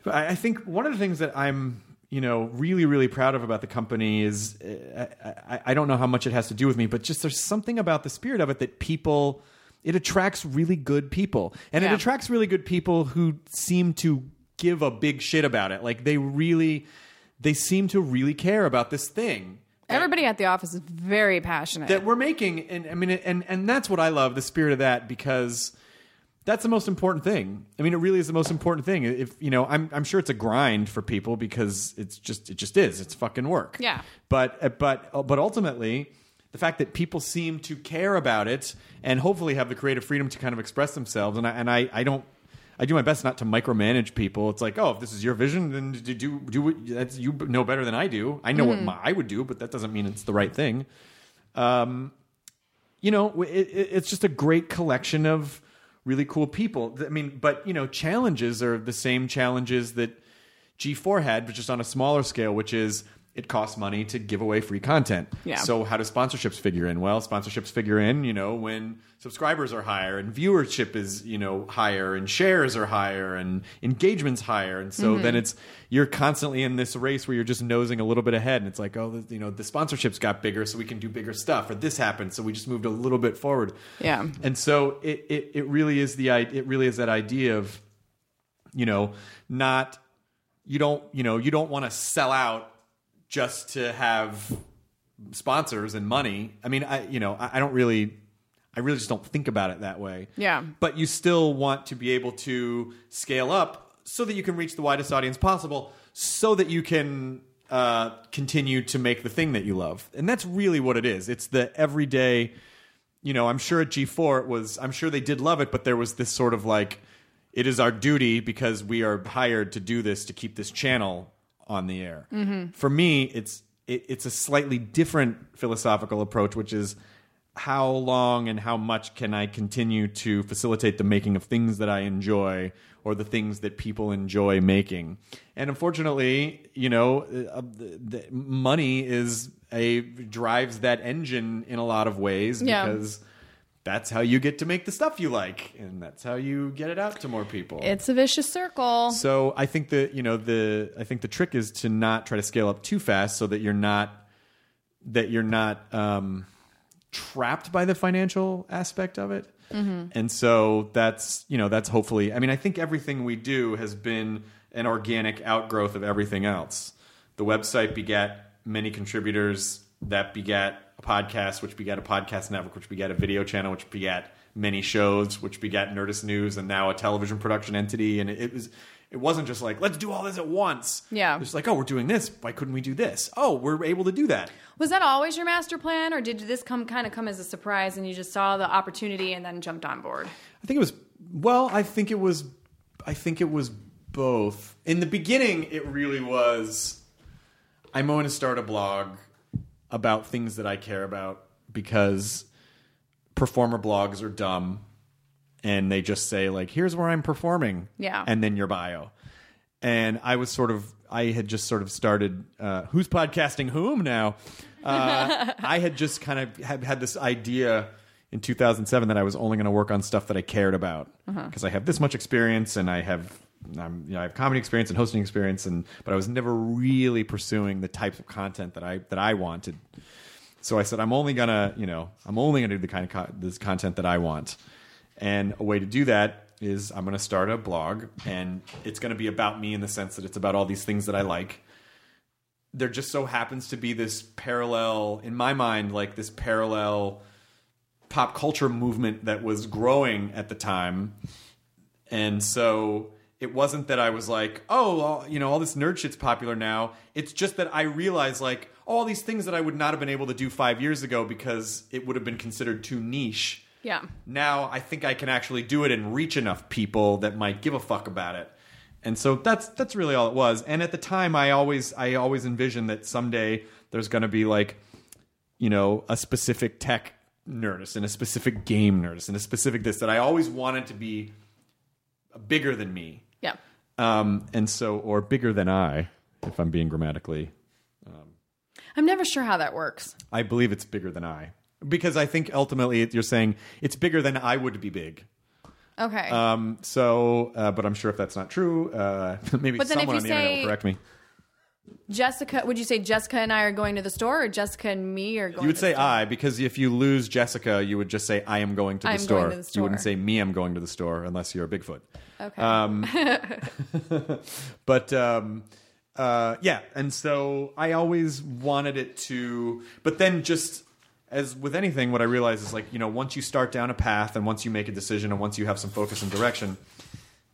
I, I think one of the things that I'm, you know, really, really proud of about the company is uh, I, I don't know how much it has to do with me, but just there's something about the spirit of it that people, it attracts really good people. And it attracts really good people who seem to give a big shit about it. Like they really, they seem to really care about this thing Everybody at the office is very passionate. that we're making and i mean and and that's what i love the spirit of that because that's the most important thing. I mean it really is the most important thing. If you know i'm i'm sure it's a grind for people because it's just it just is. It's fucking work. Yeah. but uh, but uh, but ultimately the fact that people seem to care about it and hopefully have the creative freedom to kind of express themselves and i and i i don't I do my best not to micromanage people. It's like, oh, if this is your vision, then do do, do what that's you know better than I do. I know what my, I would do, but that doesn't mean it's the right thing Um, you know, it, it's just a great collection of really cool people. I mean, but you know, challenges are the same challenges that G4 had, but just on a smaller scale, which is it costs money to give away free content. Yeah. So how do sponsorships figure in? Well, sponsorships figure in, you know, when subscribers are higher and viewership is, you know, higher and shares are higher and engagement's higher. And so mm-hmm. then it's you're constantly in this race where you're just nosing a little bit ahead and it's like, oh, you know, the sponsorships got bigger so we can do bigger stuff or this happened so we just moved a little bit forward. Yeah. And so it it, it really is the it really is that idea of you know, not you don't you know you don't want to sell out just to have sponsors and money. I mean, I you know I, I don't really. I really just don't think about it that way. Yeah. But you still want to be able to scale up so that you can reach the widest audience possible, so that you can uh, continue to make the thing that you love. And that's really what it is. It's the everyday. You know, I'm sure at G4 it was. I'm sure they did love it, but there was this sort of like, it is our duty because we are hired to do this to keep this channel on the air. For me, it's it, it's a slightly different philosophical approach, which is how long and how much can I continue to facilitate the making of things that I enjoy or the things that people enjoy making. And unfortunately, you know, uh, the, the money is a drives that engine in a lot of ways Yeah. because that's how you get to make the stuff you like and that's how you get it out to more people. It's a vicious circle. So I think that you know the I think the trick is to not try to scale up too fast so that you're not that you're not um, trapped by the financial aspect of it. And so that's you know that's hopefully I mean I think everything we do has been an organic outgrowth of everything else. The website begat many contributors that begat podcast, which begat a podcast network, which begat a video channel, which begat many shows, which begat Nerdist News, and now a television production entity. And it, was, it wasn't just like let's do all this at once. Yeah. it's like oh, we're doing this. Why couldn't we do this? Oh, we're able to do that. Was that always your master plan, or did this come kind of come as a surprise and you just saw the opportunity and then jumped on board? I think it was well, I think it was I think it was both. In the beginning it really was I'm going to start a blog about things that I care about because performer blogs are dumb and they just say like here's where I'm performing Yeah. and then your bio. And I was sort of I had just sort of started uh, who's podcasting whom now. Uh, I had just kind of had, had this idea in 2007 that I was only going to work on stuff that I cared about because I have this much experience and I have I'm, you know, I have comedy experience and hosting experience and but I was never really pursuing the types of content that I that I wanted. So I said I'm only gonna you know I'm only gonna do the kind of co- this content that I want, and a way to do that is I'm gonna start a blog and it's gonna be about me in the sense that it's about all these things that I like. There just so happens to be this parallel in my mind like this parallel pop culture movement that was growing at the time. And so it wasn't that i was like oh all, you know all this nerd shit's popular now it's just that i realized like all these things that i would not have been able to do five years ago because it would have been considered too niche Yeah. now I think I can actually do it and reach enough people that might give a fuck about it. And so that's that's really all it was. And at the time I always I always envisioned that someday there's going to be like you know, a specific tech nerdist and a specific game nerdist and a specific this that I always wanted to be bigger than me. Yeah. Um and so or bigger than I if I'm being grammatically I'm never sure how that works. I believe it's bigger than I. Because I think ultimately you're saying it's bigger than I would be big. Okay. Um, so, uh, but I'm sure if that's not true, uh, maybe But then if someone you on the internet say- will correct me. Jessica, would you say Jessica and I are going to the store, or Jessica and me are going? You would say store? I because if you lose Jessica, you would just say I am going to the I'm store. going to the You wouldn't say me. I'm going to the store unless you're a Bigfoot. Okay. Um, but um, uh, yeah, and so I always wanted it to, but then just as with anything, what I realize is like you know once you start down a path and once you make a decision and once you have some focus and direction,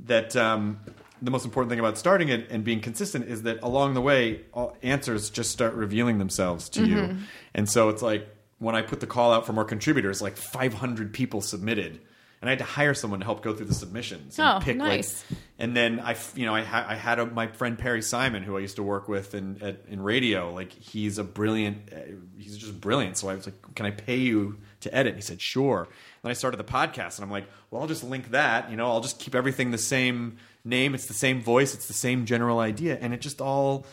that um, the most important thing about starting it and being consistent is that along the way, all answers just start revealing themselves to you. And so it's like when I put the call out for more contributors, like 500 people submitted. And I had to hire someone to help go through the submissions and Oh, pick nice. like and then I, you know, I, ha- I had a, my friend Perry Simon, who I used to work with in at, in radio. Like he's a brilliant, uh, he's just brilliant. So I was like, "Can I pay you to edit?" And he said, "Sure." Then I started the podcast, and I'm like, "Well, I'll just link that. You know, I'll just keep everything the same name. It's the same voice. It's the same general idea, and it just all."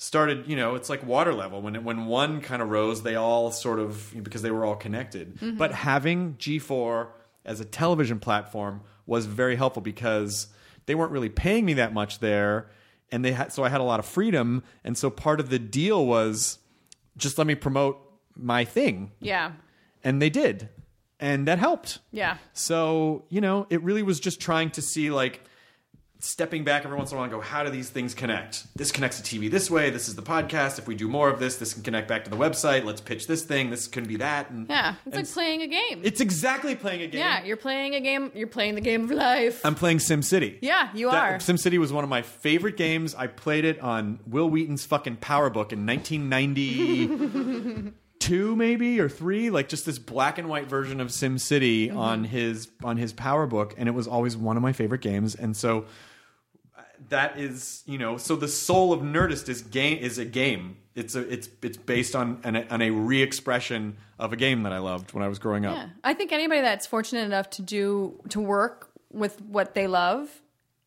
started you know it's like water level when it, when one kind of rose they all sort of because they were all connected but having G4 as a television platform was very helpful because they weren't really paying me that much there and they had so I had a lot of freedom and so part of the deal was just let me promote my thing yeah. and they did and that helped Yeah. so, you know, it really was just trying to see like stepping back every once in a while and go, how do these things connect? This connects to TV this way. This is the podcast. If we do more of this, this can connect back to the website. Let's pitch this thing. This can be that. And Yeah, it's like playing a game. It's exactly playing a game. yeah, you're playing a game. You're playing the game of life. I'm playing SimCity. yeah, you That- are. SimCity was one of my favorite games. I played it on Wil Wheaton's fucking PowerBook in 1992, maybe or three. Like just this black and white version of SimCity Mm-hmm. on his on his PowerBook, and it was always one of my favorite games. And so that is, you know, so the soul of Nerdist is game is a game. It's a it's it's based on an, on a re-expression of a game that I loved when I was growing up. Yeah. I think anybody that's fortunate enough to do to work with what they love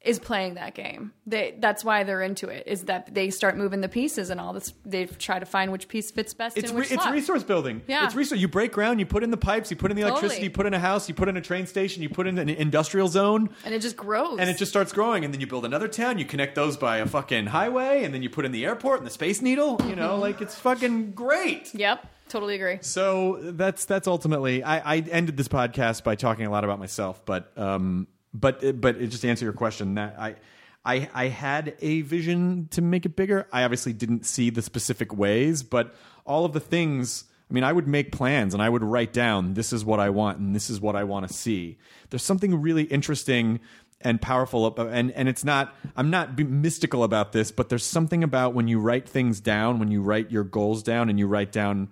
is playing that game. They that's why they're into it. Is that they start moving the pieces and all this. They try to find which piece fits best It's in re- it's resource building. Yeah. it's resource. You break ground, you put in the pipes, you put in the electricity, Totally. you put in a house, you put in a train station, you put in an industrial zone, and it just grows. and it just starts growing. And then you build another town, you connect those by a fucking highway, and then you put in the airport and the Space Needle. You know, like it's fucking great. Yep. Totally agree. So that's that's ultimately. I, I ended this podcast by talking a lot about myself, but um, but uh, but just to answer your question, that I. I, I had a vision to make it bigger. I obviously didn't see the specific ways, but all of the things. I mean, I would make plans and I would write down this is what I want and this is what I want to see. There's something really interesting and powerful and and it's not. I'm not mystical about this, but there's something about when you write things down, when you write your goals down, and you write down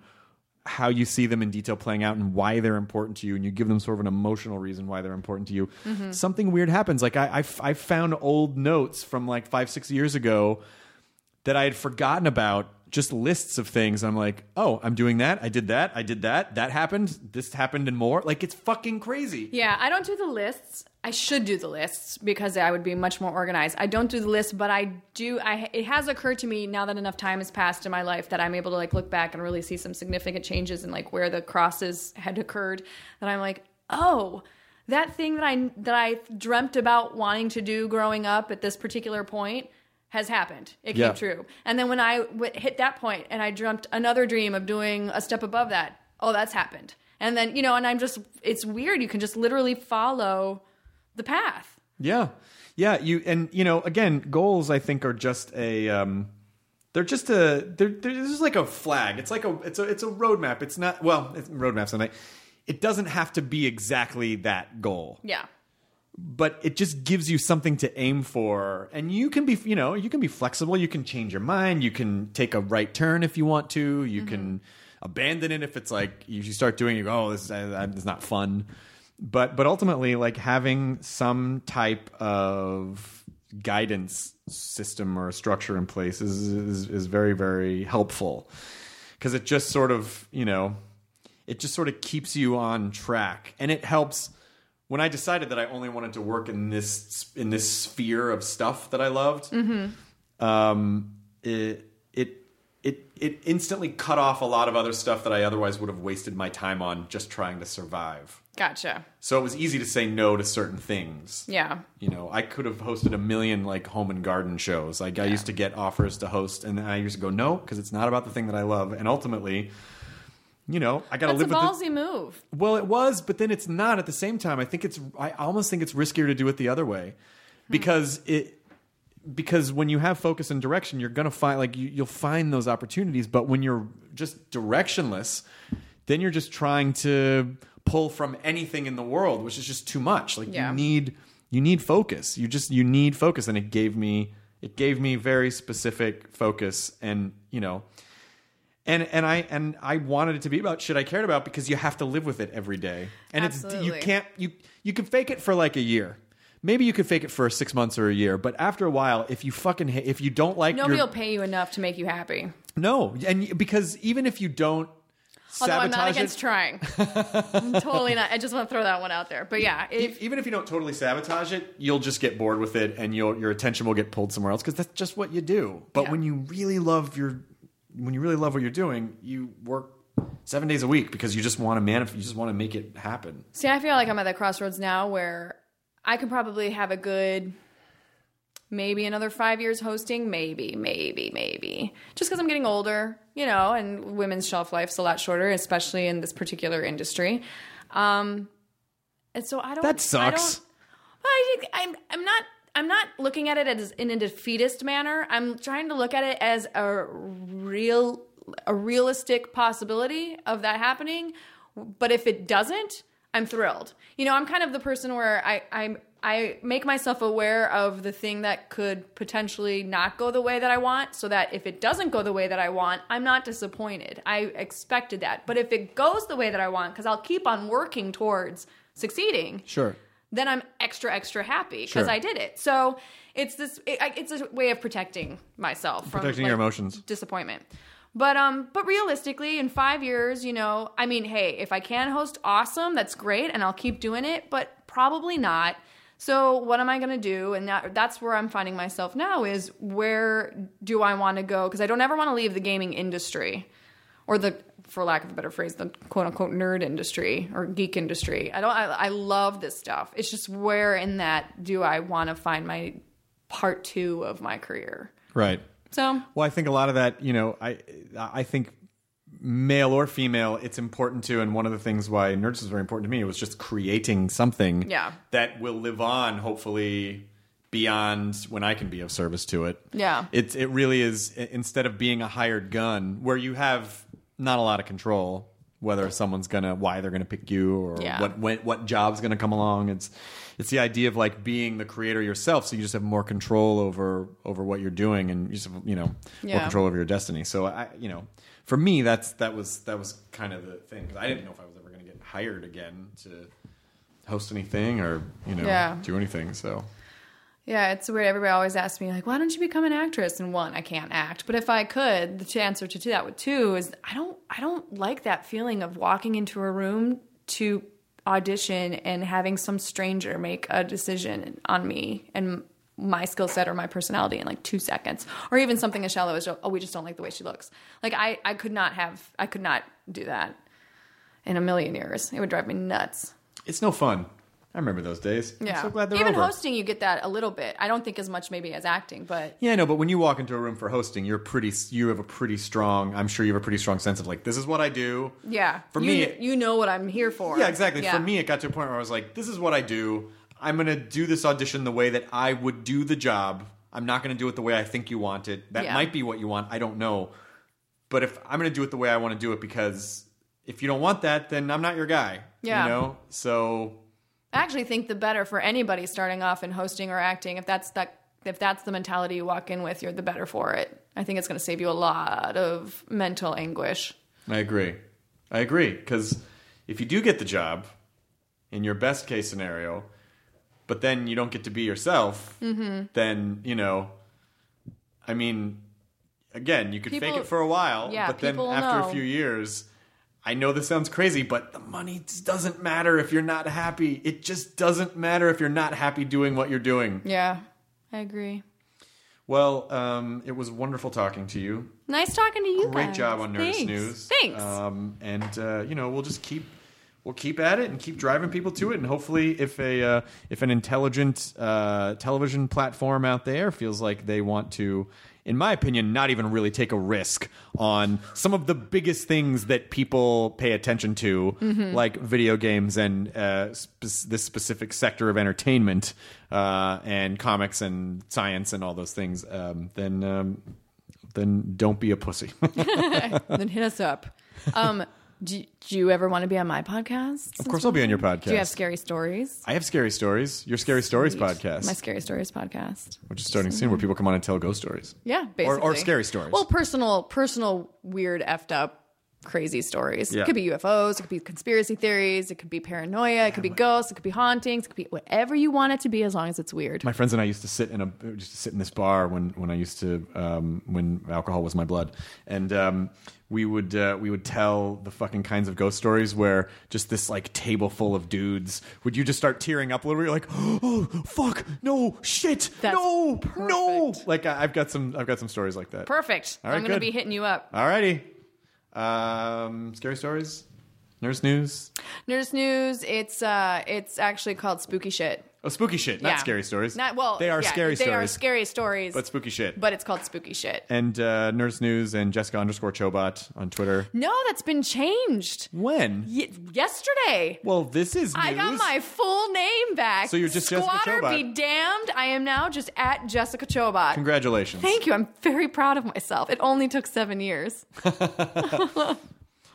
how you see them in detail playing out and why they're important to you and you give them sort of an emotional reason why they're important to you mm-hmm. something weird happens. Like I, I, I found old notes from like five six years ago that i had forgotten about just lists of things i'm like oh i'm doing that i did that i did that that happened this happened and more like it's fucking crazy Yeah, I don't do the lists. I should do the lists because I would be much more organized. I don't do the list, but I do. I it has occurred to me now that enough time has passed in my life that I'm able to like look back and really see some significant changes in like where the crosses had occurred. That I'm like, oh, that thing that I that I dreamt about wanting to do growing up at this particular point has happened. It Yeah. came true. And then when I w- hit that point and I dreamt another dream of doing a step above that, oh, that's happened. And then, you know, and I'm just, it's weird. You can just literally follow the path. Yeah, yeah. You and you know, again, goals I think are just a. Um, they're just a. They're, they're this is like a flag. It's like a. It's a. It's a roadmap. It's not. Well, it's roadmaps and I. It doesn't have to be exactly that goal, Yeah. But it just gives you something to aim for, and you can be. You know, you can be flexible. You can change your mind. You can take a right turn if you want to. You can abandon it if it's like if you start doing. it, You go, oh, this is, uh, this is not fun but but ultimately like having some type of guidance system or structure in place is is, is very very helpful because it just sort of you know it just sort of keeps you on track and it helps when i decided that i only wanted to work in this in this sphere of stuff that i loved um, it it it it instantly cut off a lot of other stuff that I otherwise would have wasted my time on just trying to survive. Gotcha. So it was easy to say no to certain things. Yeah. You know, I could have hosted a million like home and garden shows. Like I used to get offers to host, and then I used to go no because it's not about the thing that I love. And ultimately, you know, I got to a live with it. ballsy move. Well, it was, but then it's not at the same time. I think it's. I almost think it's riskier to do it the other way, hmm. because it. Because when you have focus and direction, you're gonna find like you, you'll find those opportunities. But when you're just directionless, then you're just trying to pull from anything in the world, which is just too much. Like Yeah. you need you need focus. You just you need focus, and it gave me it gave me very specific focus, and you know, and and I and I wanted it to be about shit I cared about because you have to live with it every day, and it's you can't you you can fake it for like a year. Maybe you could fake it for six months or a year, but after a while, if you fucking ha- if you don't like Nobody your will pay you enough to make you happy. no, and because even if you don't Although I'm sabotage not it, against trying. I'm totally not. I just want to throw that one out there. But yeah, if, even if you don't totally sabotage it, you'll just get bored with it, and you'll, your attention will get pulled somewhere else because that's just what you do. But Yeah. when you really love your, when you really love what you're doing, you work seven days a week because you just want to manif- You just want to make it happen. See, I feel like I'm at that crossroads now where I could probably have a good maybe another five years hosting, maybe, maybe, maybe. Just because I'm getting older, you know, and women's shelf life's a lot shorter, especially in this particular industry. Um, and so I don't. That I sucks. don't, I think I'm. I'm not. I'm not looking at it as in a defeatist manner. I'm trying to look at it as a real a realistic possibility of that happening. But if it doesn't, I'm thrilled. You know, I'm kind of the person where I I I make myself aware of the thing that could potentially not go the way that I want so that if it doesn't go the way that I want, I'm not disappointed. I expected that. But if it goes the way that I want cuz I'll keep on working towards succeeding Sure. Then I'm extra extra happy because Sure. I did it. So it's this it, it's a way of protecting myself from Protecting your emotions. disappointment. But um but realistically in 5 years, you know, I mean, hey, if I can host awesome, that's great and I'll keep doing it, but probably not. So what am I going to do? And that, that's where I'm finding myself now is where do I want to go? Because I don't ever want to leave the gaming industry or the for lack of a better phrase the quote unquote nerd industry or geek industry i don't i, I love this stuff it's just where in that do i want to find my part two of my career Right. so Well, I think a lot of that, you know, I I think male or female, it's important to, and one of the things why Nerds was very important to me was just creating something Yeah. that will live on, hopefully beyond when I can be of service to it. Yeah. It it really is instead of being a hired gun where you have not a lot of control whether someone's gonna why they're gonna pick you or Yeah. what when, what job's gonna come along. It's it's the idea of like being the creator yourself, so you just have more control over over what you're doing, and you just have, you know more control over your destiny. So I you know for me that's that was that was kind of the thing because I didn't know if I was ever gonna get hired again to host anything or you know Yeah. do anything. So yeah it's weird everybody always asks me like why don't you become an actress? And one i can't act. But if i could the answer to, that with two is i don't i don't like that feeling of walking into a room to audition and having some stranger make a decision on me and my skill set or my personality in like two seconds. Or even something as shallow as oh we just don't like the way she looks. Like i i could not have i could not do that in a million years. It would drive me nuts. It's no fun. I remember those days. yeah I'm so glad they're even over. hosting you get that a little bit i don't think as much maybe as acting but Yeah, no, but when you walk into a room for hosting, you're pretty. You have a pretty strong. I'm sure you have a pretty strong sense of like, this is what I do. yeah For you, me- you know what i'm here for Yeah, exactly. Yeah. For me, it got to a point where I was like, this is what I do. I'm gonna do this audition the way that I would do the job. I'm not gonna do it the way I think you want it. That Yeah. might be what you want. I don't know. But if I'm gonna do it the way I want to do it, because if you don't want that, then I'm not your guy. Yeah. You know. So I actually think the better for anybody starting off in hosting or acting, if that's that if that's the mentality you walk in with, you're the better for it. I think it's going to save you a lot of mental anguish. I agree. I agree because if you do get the job, in your best case scenario, but then you don't get to be yourself, Mm-hmm. then you know. I mean, again, you could fake it for a while, yeah, but then after know. a few years. I know this sounds crazy, but the money doesn't matter if you're not happy. It just doesn't matter if you're not happy doing what you're doing. Yeah, I agree. Well, um, it was wonderful talking to you. Nice talking to you. Great guys. job on Nerdist Thanks. News. Thanks. Um, and uh, you know, we'll just keep we'll keep at it and keep driving people to it. And hopefully, if a uh, if an intelligent uh, television platform out there feels like they want to. In my opinion, not even really take a risk on some of the biggest things that people pay attention to, Mm-hmm. like video games and uh, spe- this specific sector of entertainment, uh, and comics and science and all those things. Um, then, um, then don't be a pussy. then hit us up. Um, do, do you ever want to be on my podcast? Of course, I'll be on your podcast. Do you have scary stories? I have scary stories. Your scary stories Sweet. podcast, My scary stories podcast. which is starting soon, where people come on and tell ghost stories. Yeah, Or- or scary stories. Well, personal, personal, weird, effed up, crazy stories. Yeah. It could be UFOs. It could be conspiracy theories. It could be paranoia. It could be ghosts. It could be hauntings. It could be whatever you want it to be, as long as it's weird. My friends and I used to sit in a to sit in this bar when when I used to um, when alcohol was my blood, and um, we would uh, we would tell the fucking kinds of ghost stories where just this like table full of dudes would you just start tearing up a little bit? You're like, oh fuck, no shit, That's no, no. Like I, I've got some I've got some stories like that. Perfect. All right, I'm going to good. be hitting you up. Alrighty, um, scary stories, nurse news. Nerdist News. It's uh, it's actually called Spooky Shit. Oh, spooky shit, not Yeah. scary stories. Not well. They are yeah, scary they stories. are scary stories, but spooky shit. but it's called spooky shit. and uh, Nurse News and Jessica underscore Chobot on Twitter. No, that's been changed. When? Y- yesterday. Well, this is news. I got my full name back. So you're just Jessica Squatter Chobot. be damned. I am now just at Jessica Chobot. Congratulations. Thank you. I'm very proud of myself. It only took seven years.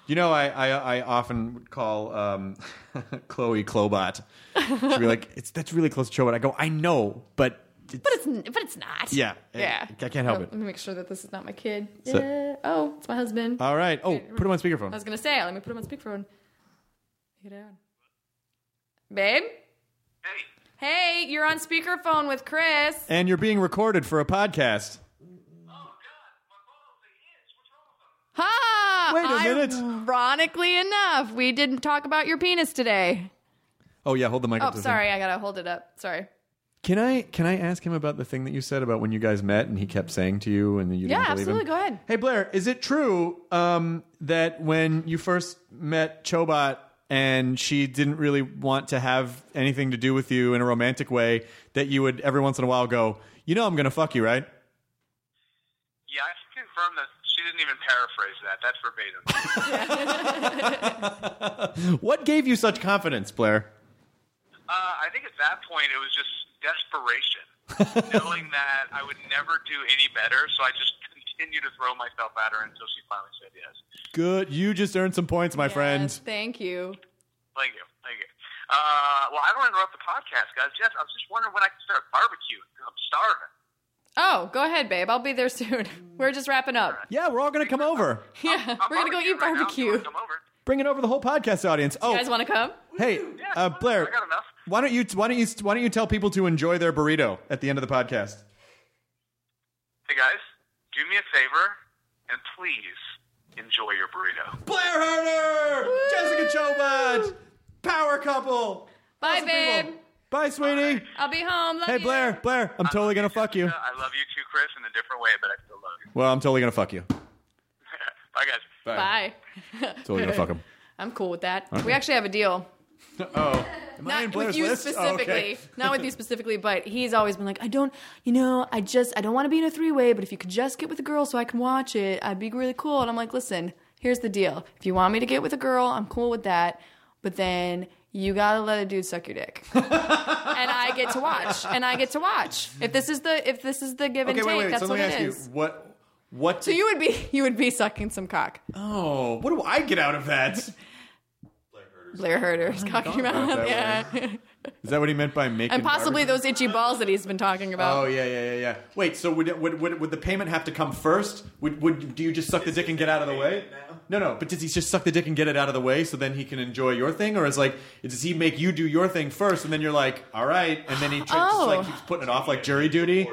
You know, I I, I often would call um, Chloe Clobot. She'd be like, "It's that's really close to Chobot." I go, "I know, but it's, But it's but it's not. Yeah, Yeah. I can't help Oh, it. Let me make sure that this is not my kid. So- yeah. Oh, it's my husband. all right." Oh, put him on speakerphone. I was gonna say, let me put him on speakerphone. Get down. Babe? Hey. Hey, you're on speakerphone with Chris. And you're being recorded for a podcast. Ha! Wait a minute. Ironically enough, we didn't talk about your penis today. Oh yeah, hold the mic. Oh, up to the sorry. I gotta hold it up. Sorry. Can I can I ask him about the thing that you said about when you guys met and he kept saying to you and you Yeah, didn't believe absolutely. him? Go ahead. Hey Blair, is it true um, that when you first met Chobot and she didn't really want to have anything to do with you in a romantic way, that you would every once in a while go, you know, I'm gonna fuck you, right? Yeah, I can confirm that she didn't even paraphrase that. That's verbatim. What gave you such confidence, Blair? uh, I think at that point it was just desperation, knowing that I would never do any better. So I just continued to throw myself at her until she finally said yes. Good, you just earned some points, my friend. Thank you. Thank you, thank you. Uh, well, I don't want to interrupt the podcast, guys. Jeff, I was just wondering when I can start barbecuing because I'm starving. Oh, go ahead, babe. I'll be there soon. We're just wrapping up. Yeah, we're all gonna come over. Yeah, I'm we're gonna go eat barbecuing right now, if you wanna barbecue. Come over. Bringing over the whole podcast audience. Oh, You guys want to come? hey, uh, Blair, I got enough. why don't you why don't you why don't you tell people to enjoy their burrito at the end of the podcast? Hey guys, do me a favor and please enjoy your burrito. Blair Herter, Jessica Chobot, power couple. Bye, Awesome babe. People. Bye, sweetie. I'll be home. Love Hey, you. Blair, Blair, I'm totally gonna fuck you. I love you too, Chris, in a different way, but I still love you. Well, I'm totally gonna fuck you. Bye, guys. Bye. Totally gonna fuck him. I'm cool with that. We actually have a deal. Oh, am I in Not Blair's with you list? Oh, specifically. okay. Not with you specifically, but he's always been like, I don't, you know, I just, I don't want to be in a three way, but if you could just get with a girl so I can watch it, I'd be really cool. And I'm like, listen, here's the deal. If you want me to get with a girl, I'm cool with that. But then you gotta let a dude suck your dick, and I get to watch, and I get to watch. If this is the, if this is the give and Okay, take, wait, wait. that's So what let me it ask is. you, what, what? So you would be, you would be sucking some cock. oh, what do I get out of that? Blair Herter's, talking about about, it yeah, Is that what he meant by making? and possibly barbecue? those itchy balls that he's been talking about. Oh yeah, yeah, yeah, yeah. Wait, so would, would would would the payment have to come first? Would would do you just suck the dick and get out of the way? No, no. But does he just suck the dick and get it out of the way so then he can enjoy your thing, or is like does he make you do your thing first and then you're like, all right, and then he tr- just Oh. like keeps putting it off like jury duty?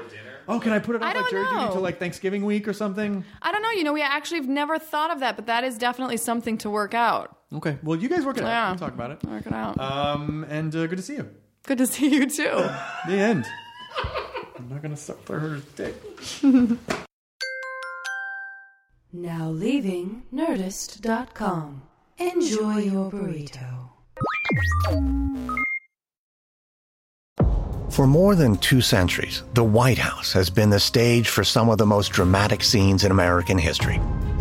Oh, can I put it off I like don't jury duty know. till like Thanksgiving week or something? I don't know. You know, we actually have never thought of that, but that is definitely something to work out. Okay, well you guys work it out. Yeah. We'll talk about it. Work it out. Um, and uh, good to see you. Good to see you too. The end. I'm not gonna suck for her dick. Now leaving Nerdist.com. Enjoy your burrito. For more than two centuries, the White House has been the stage for some of the most dramatic scenes in American history.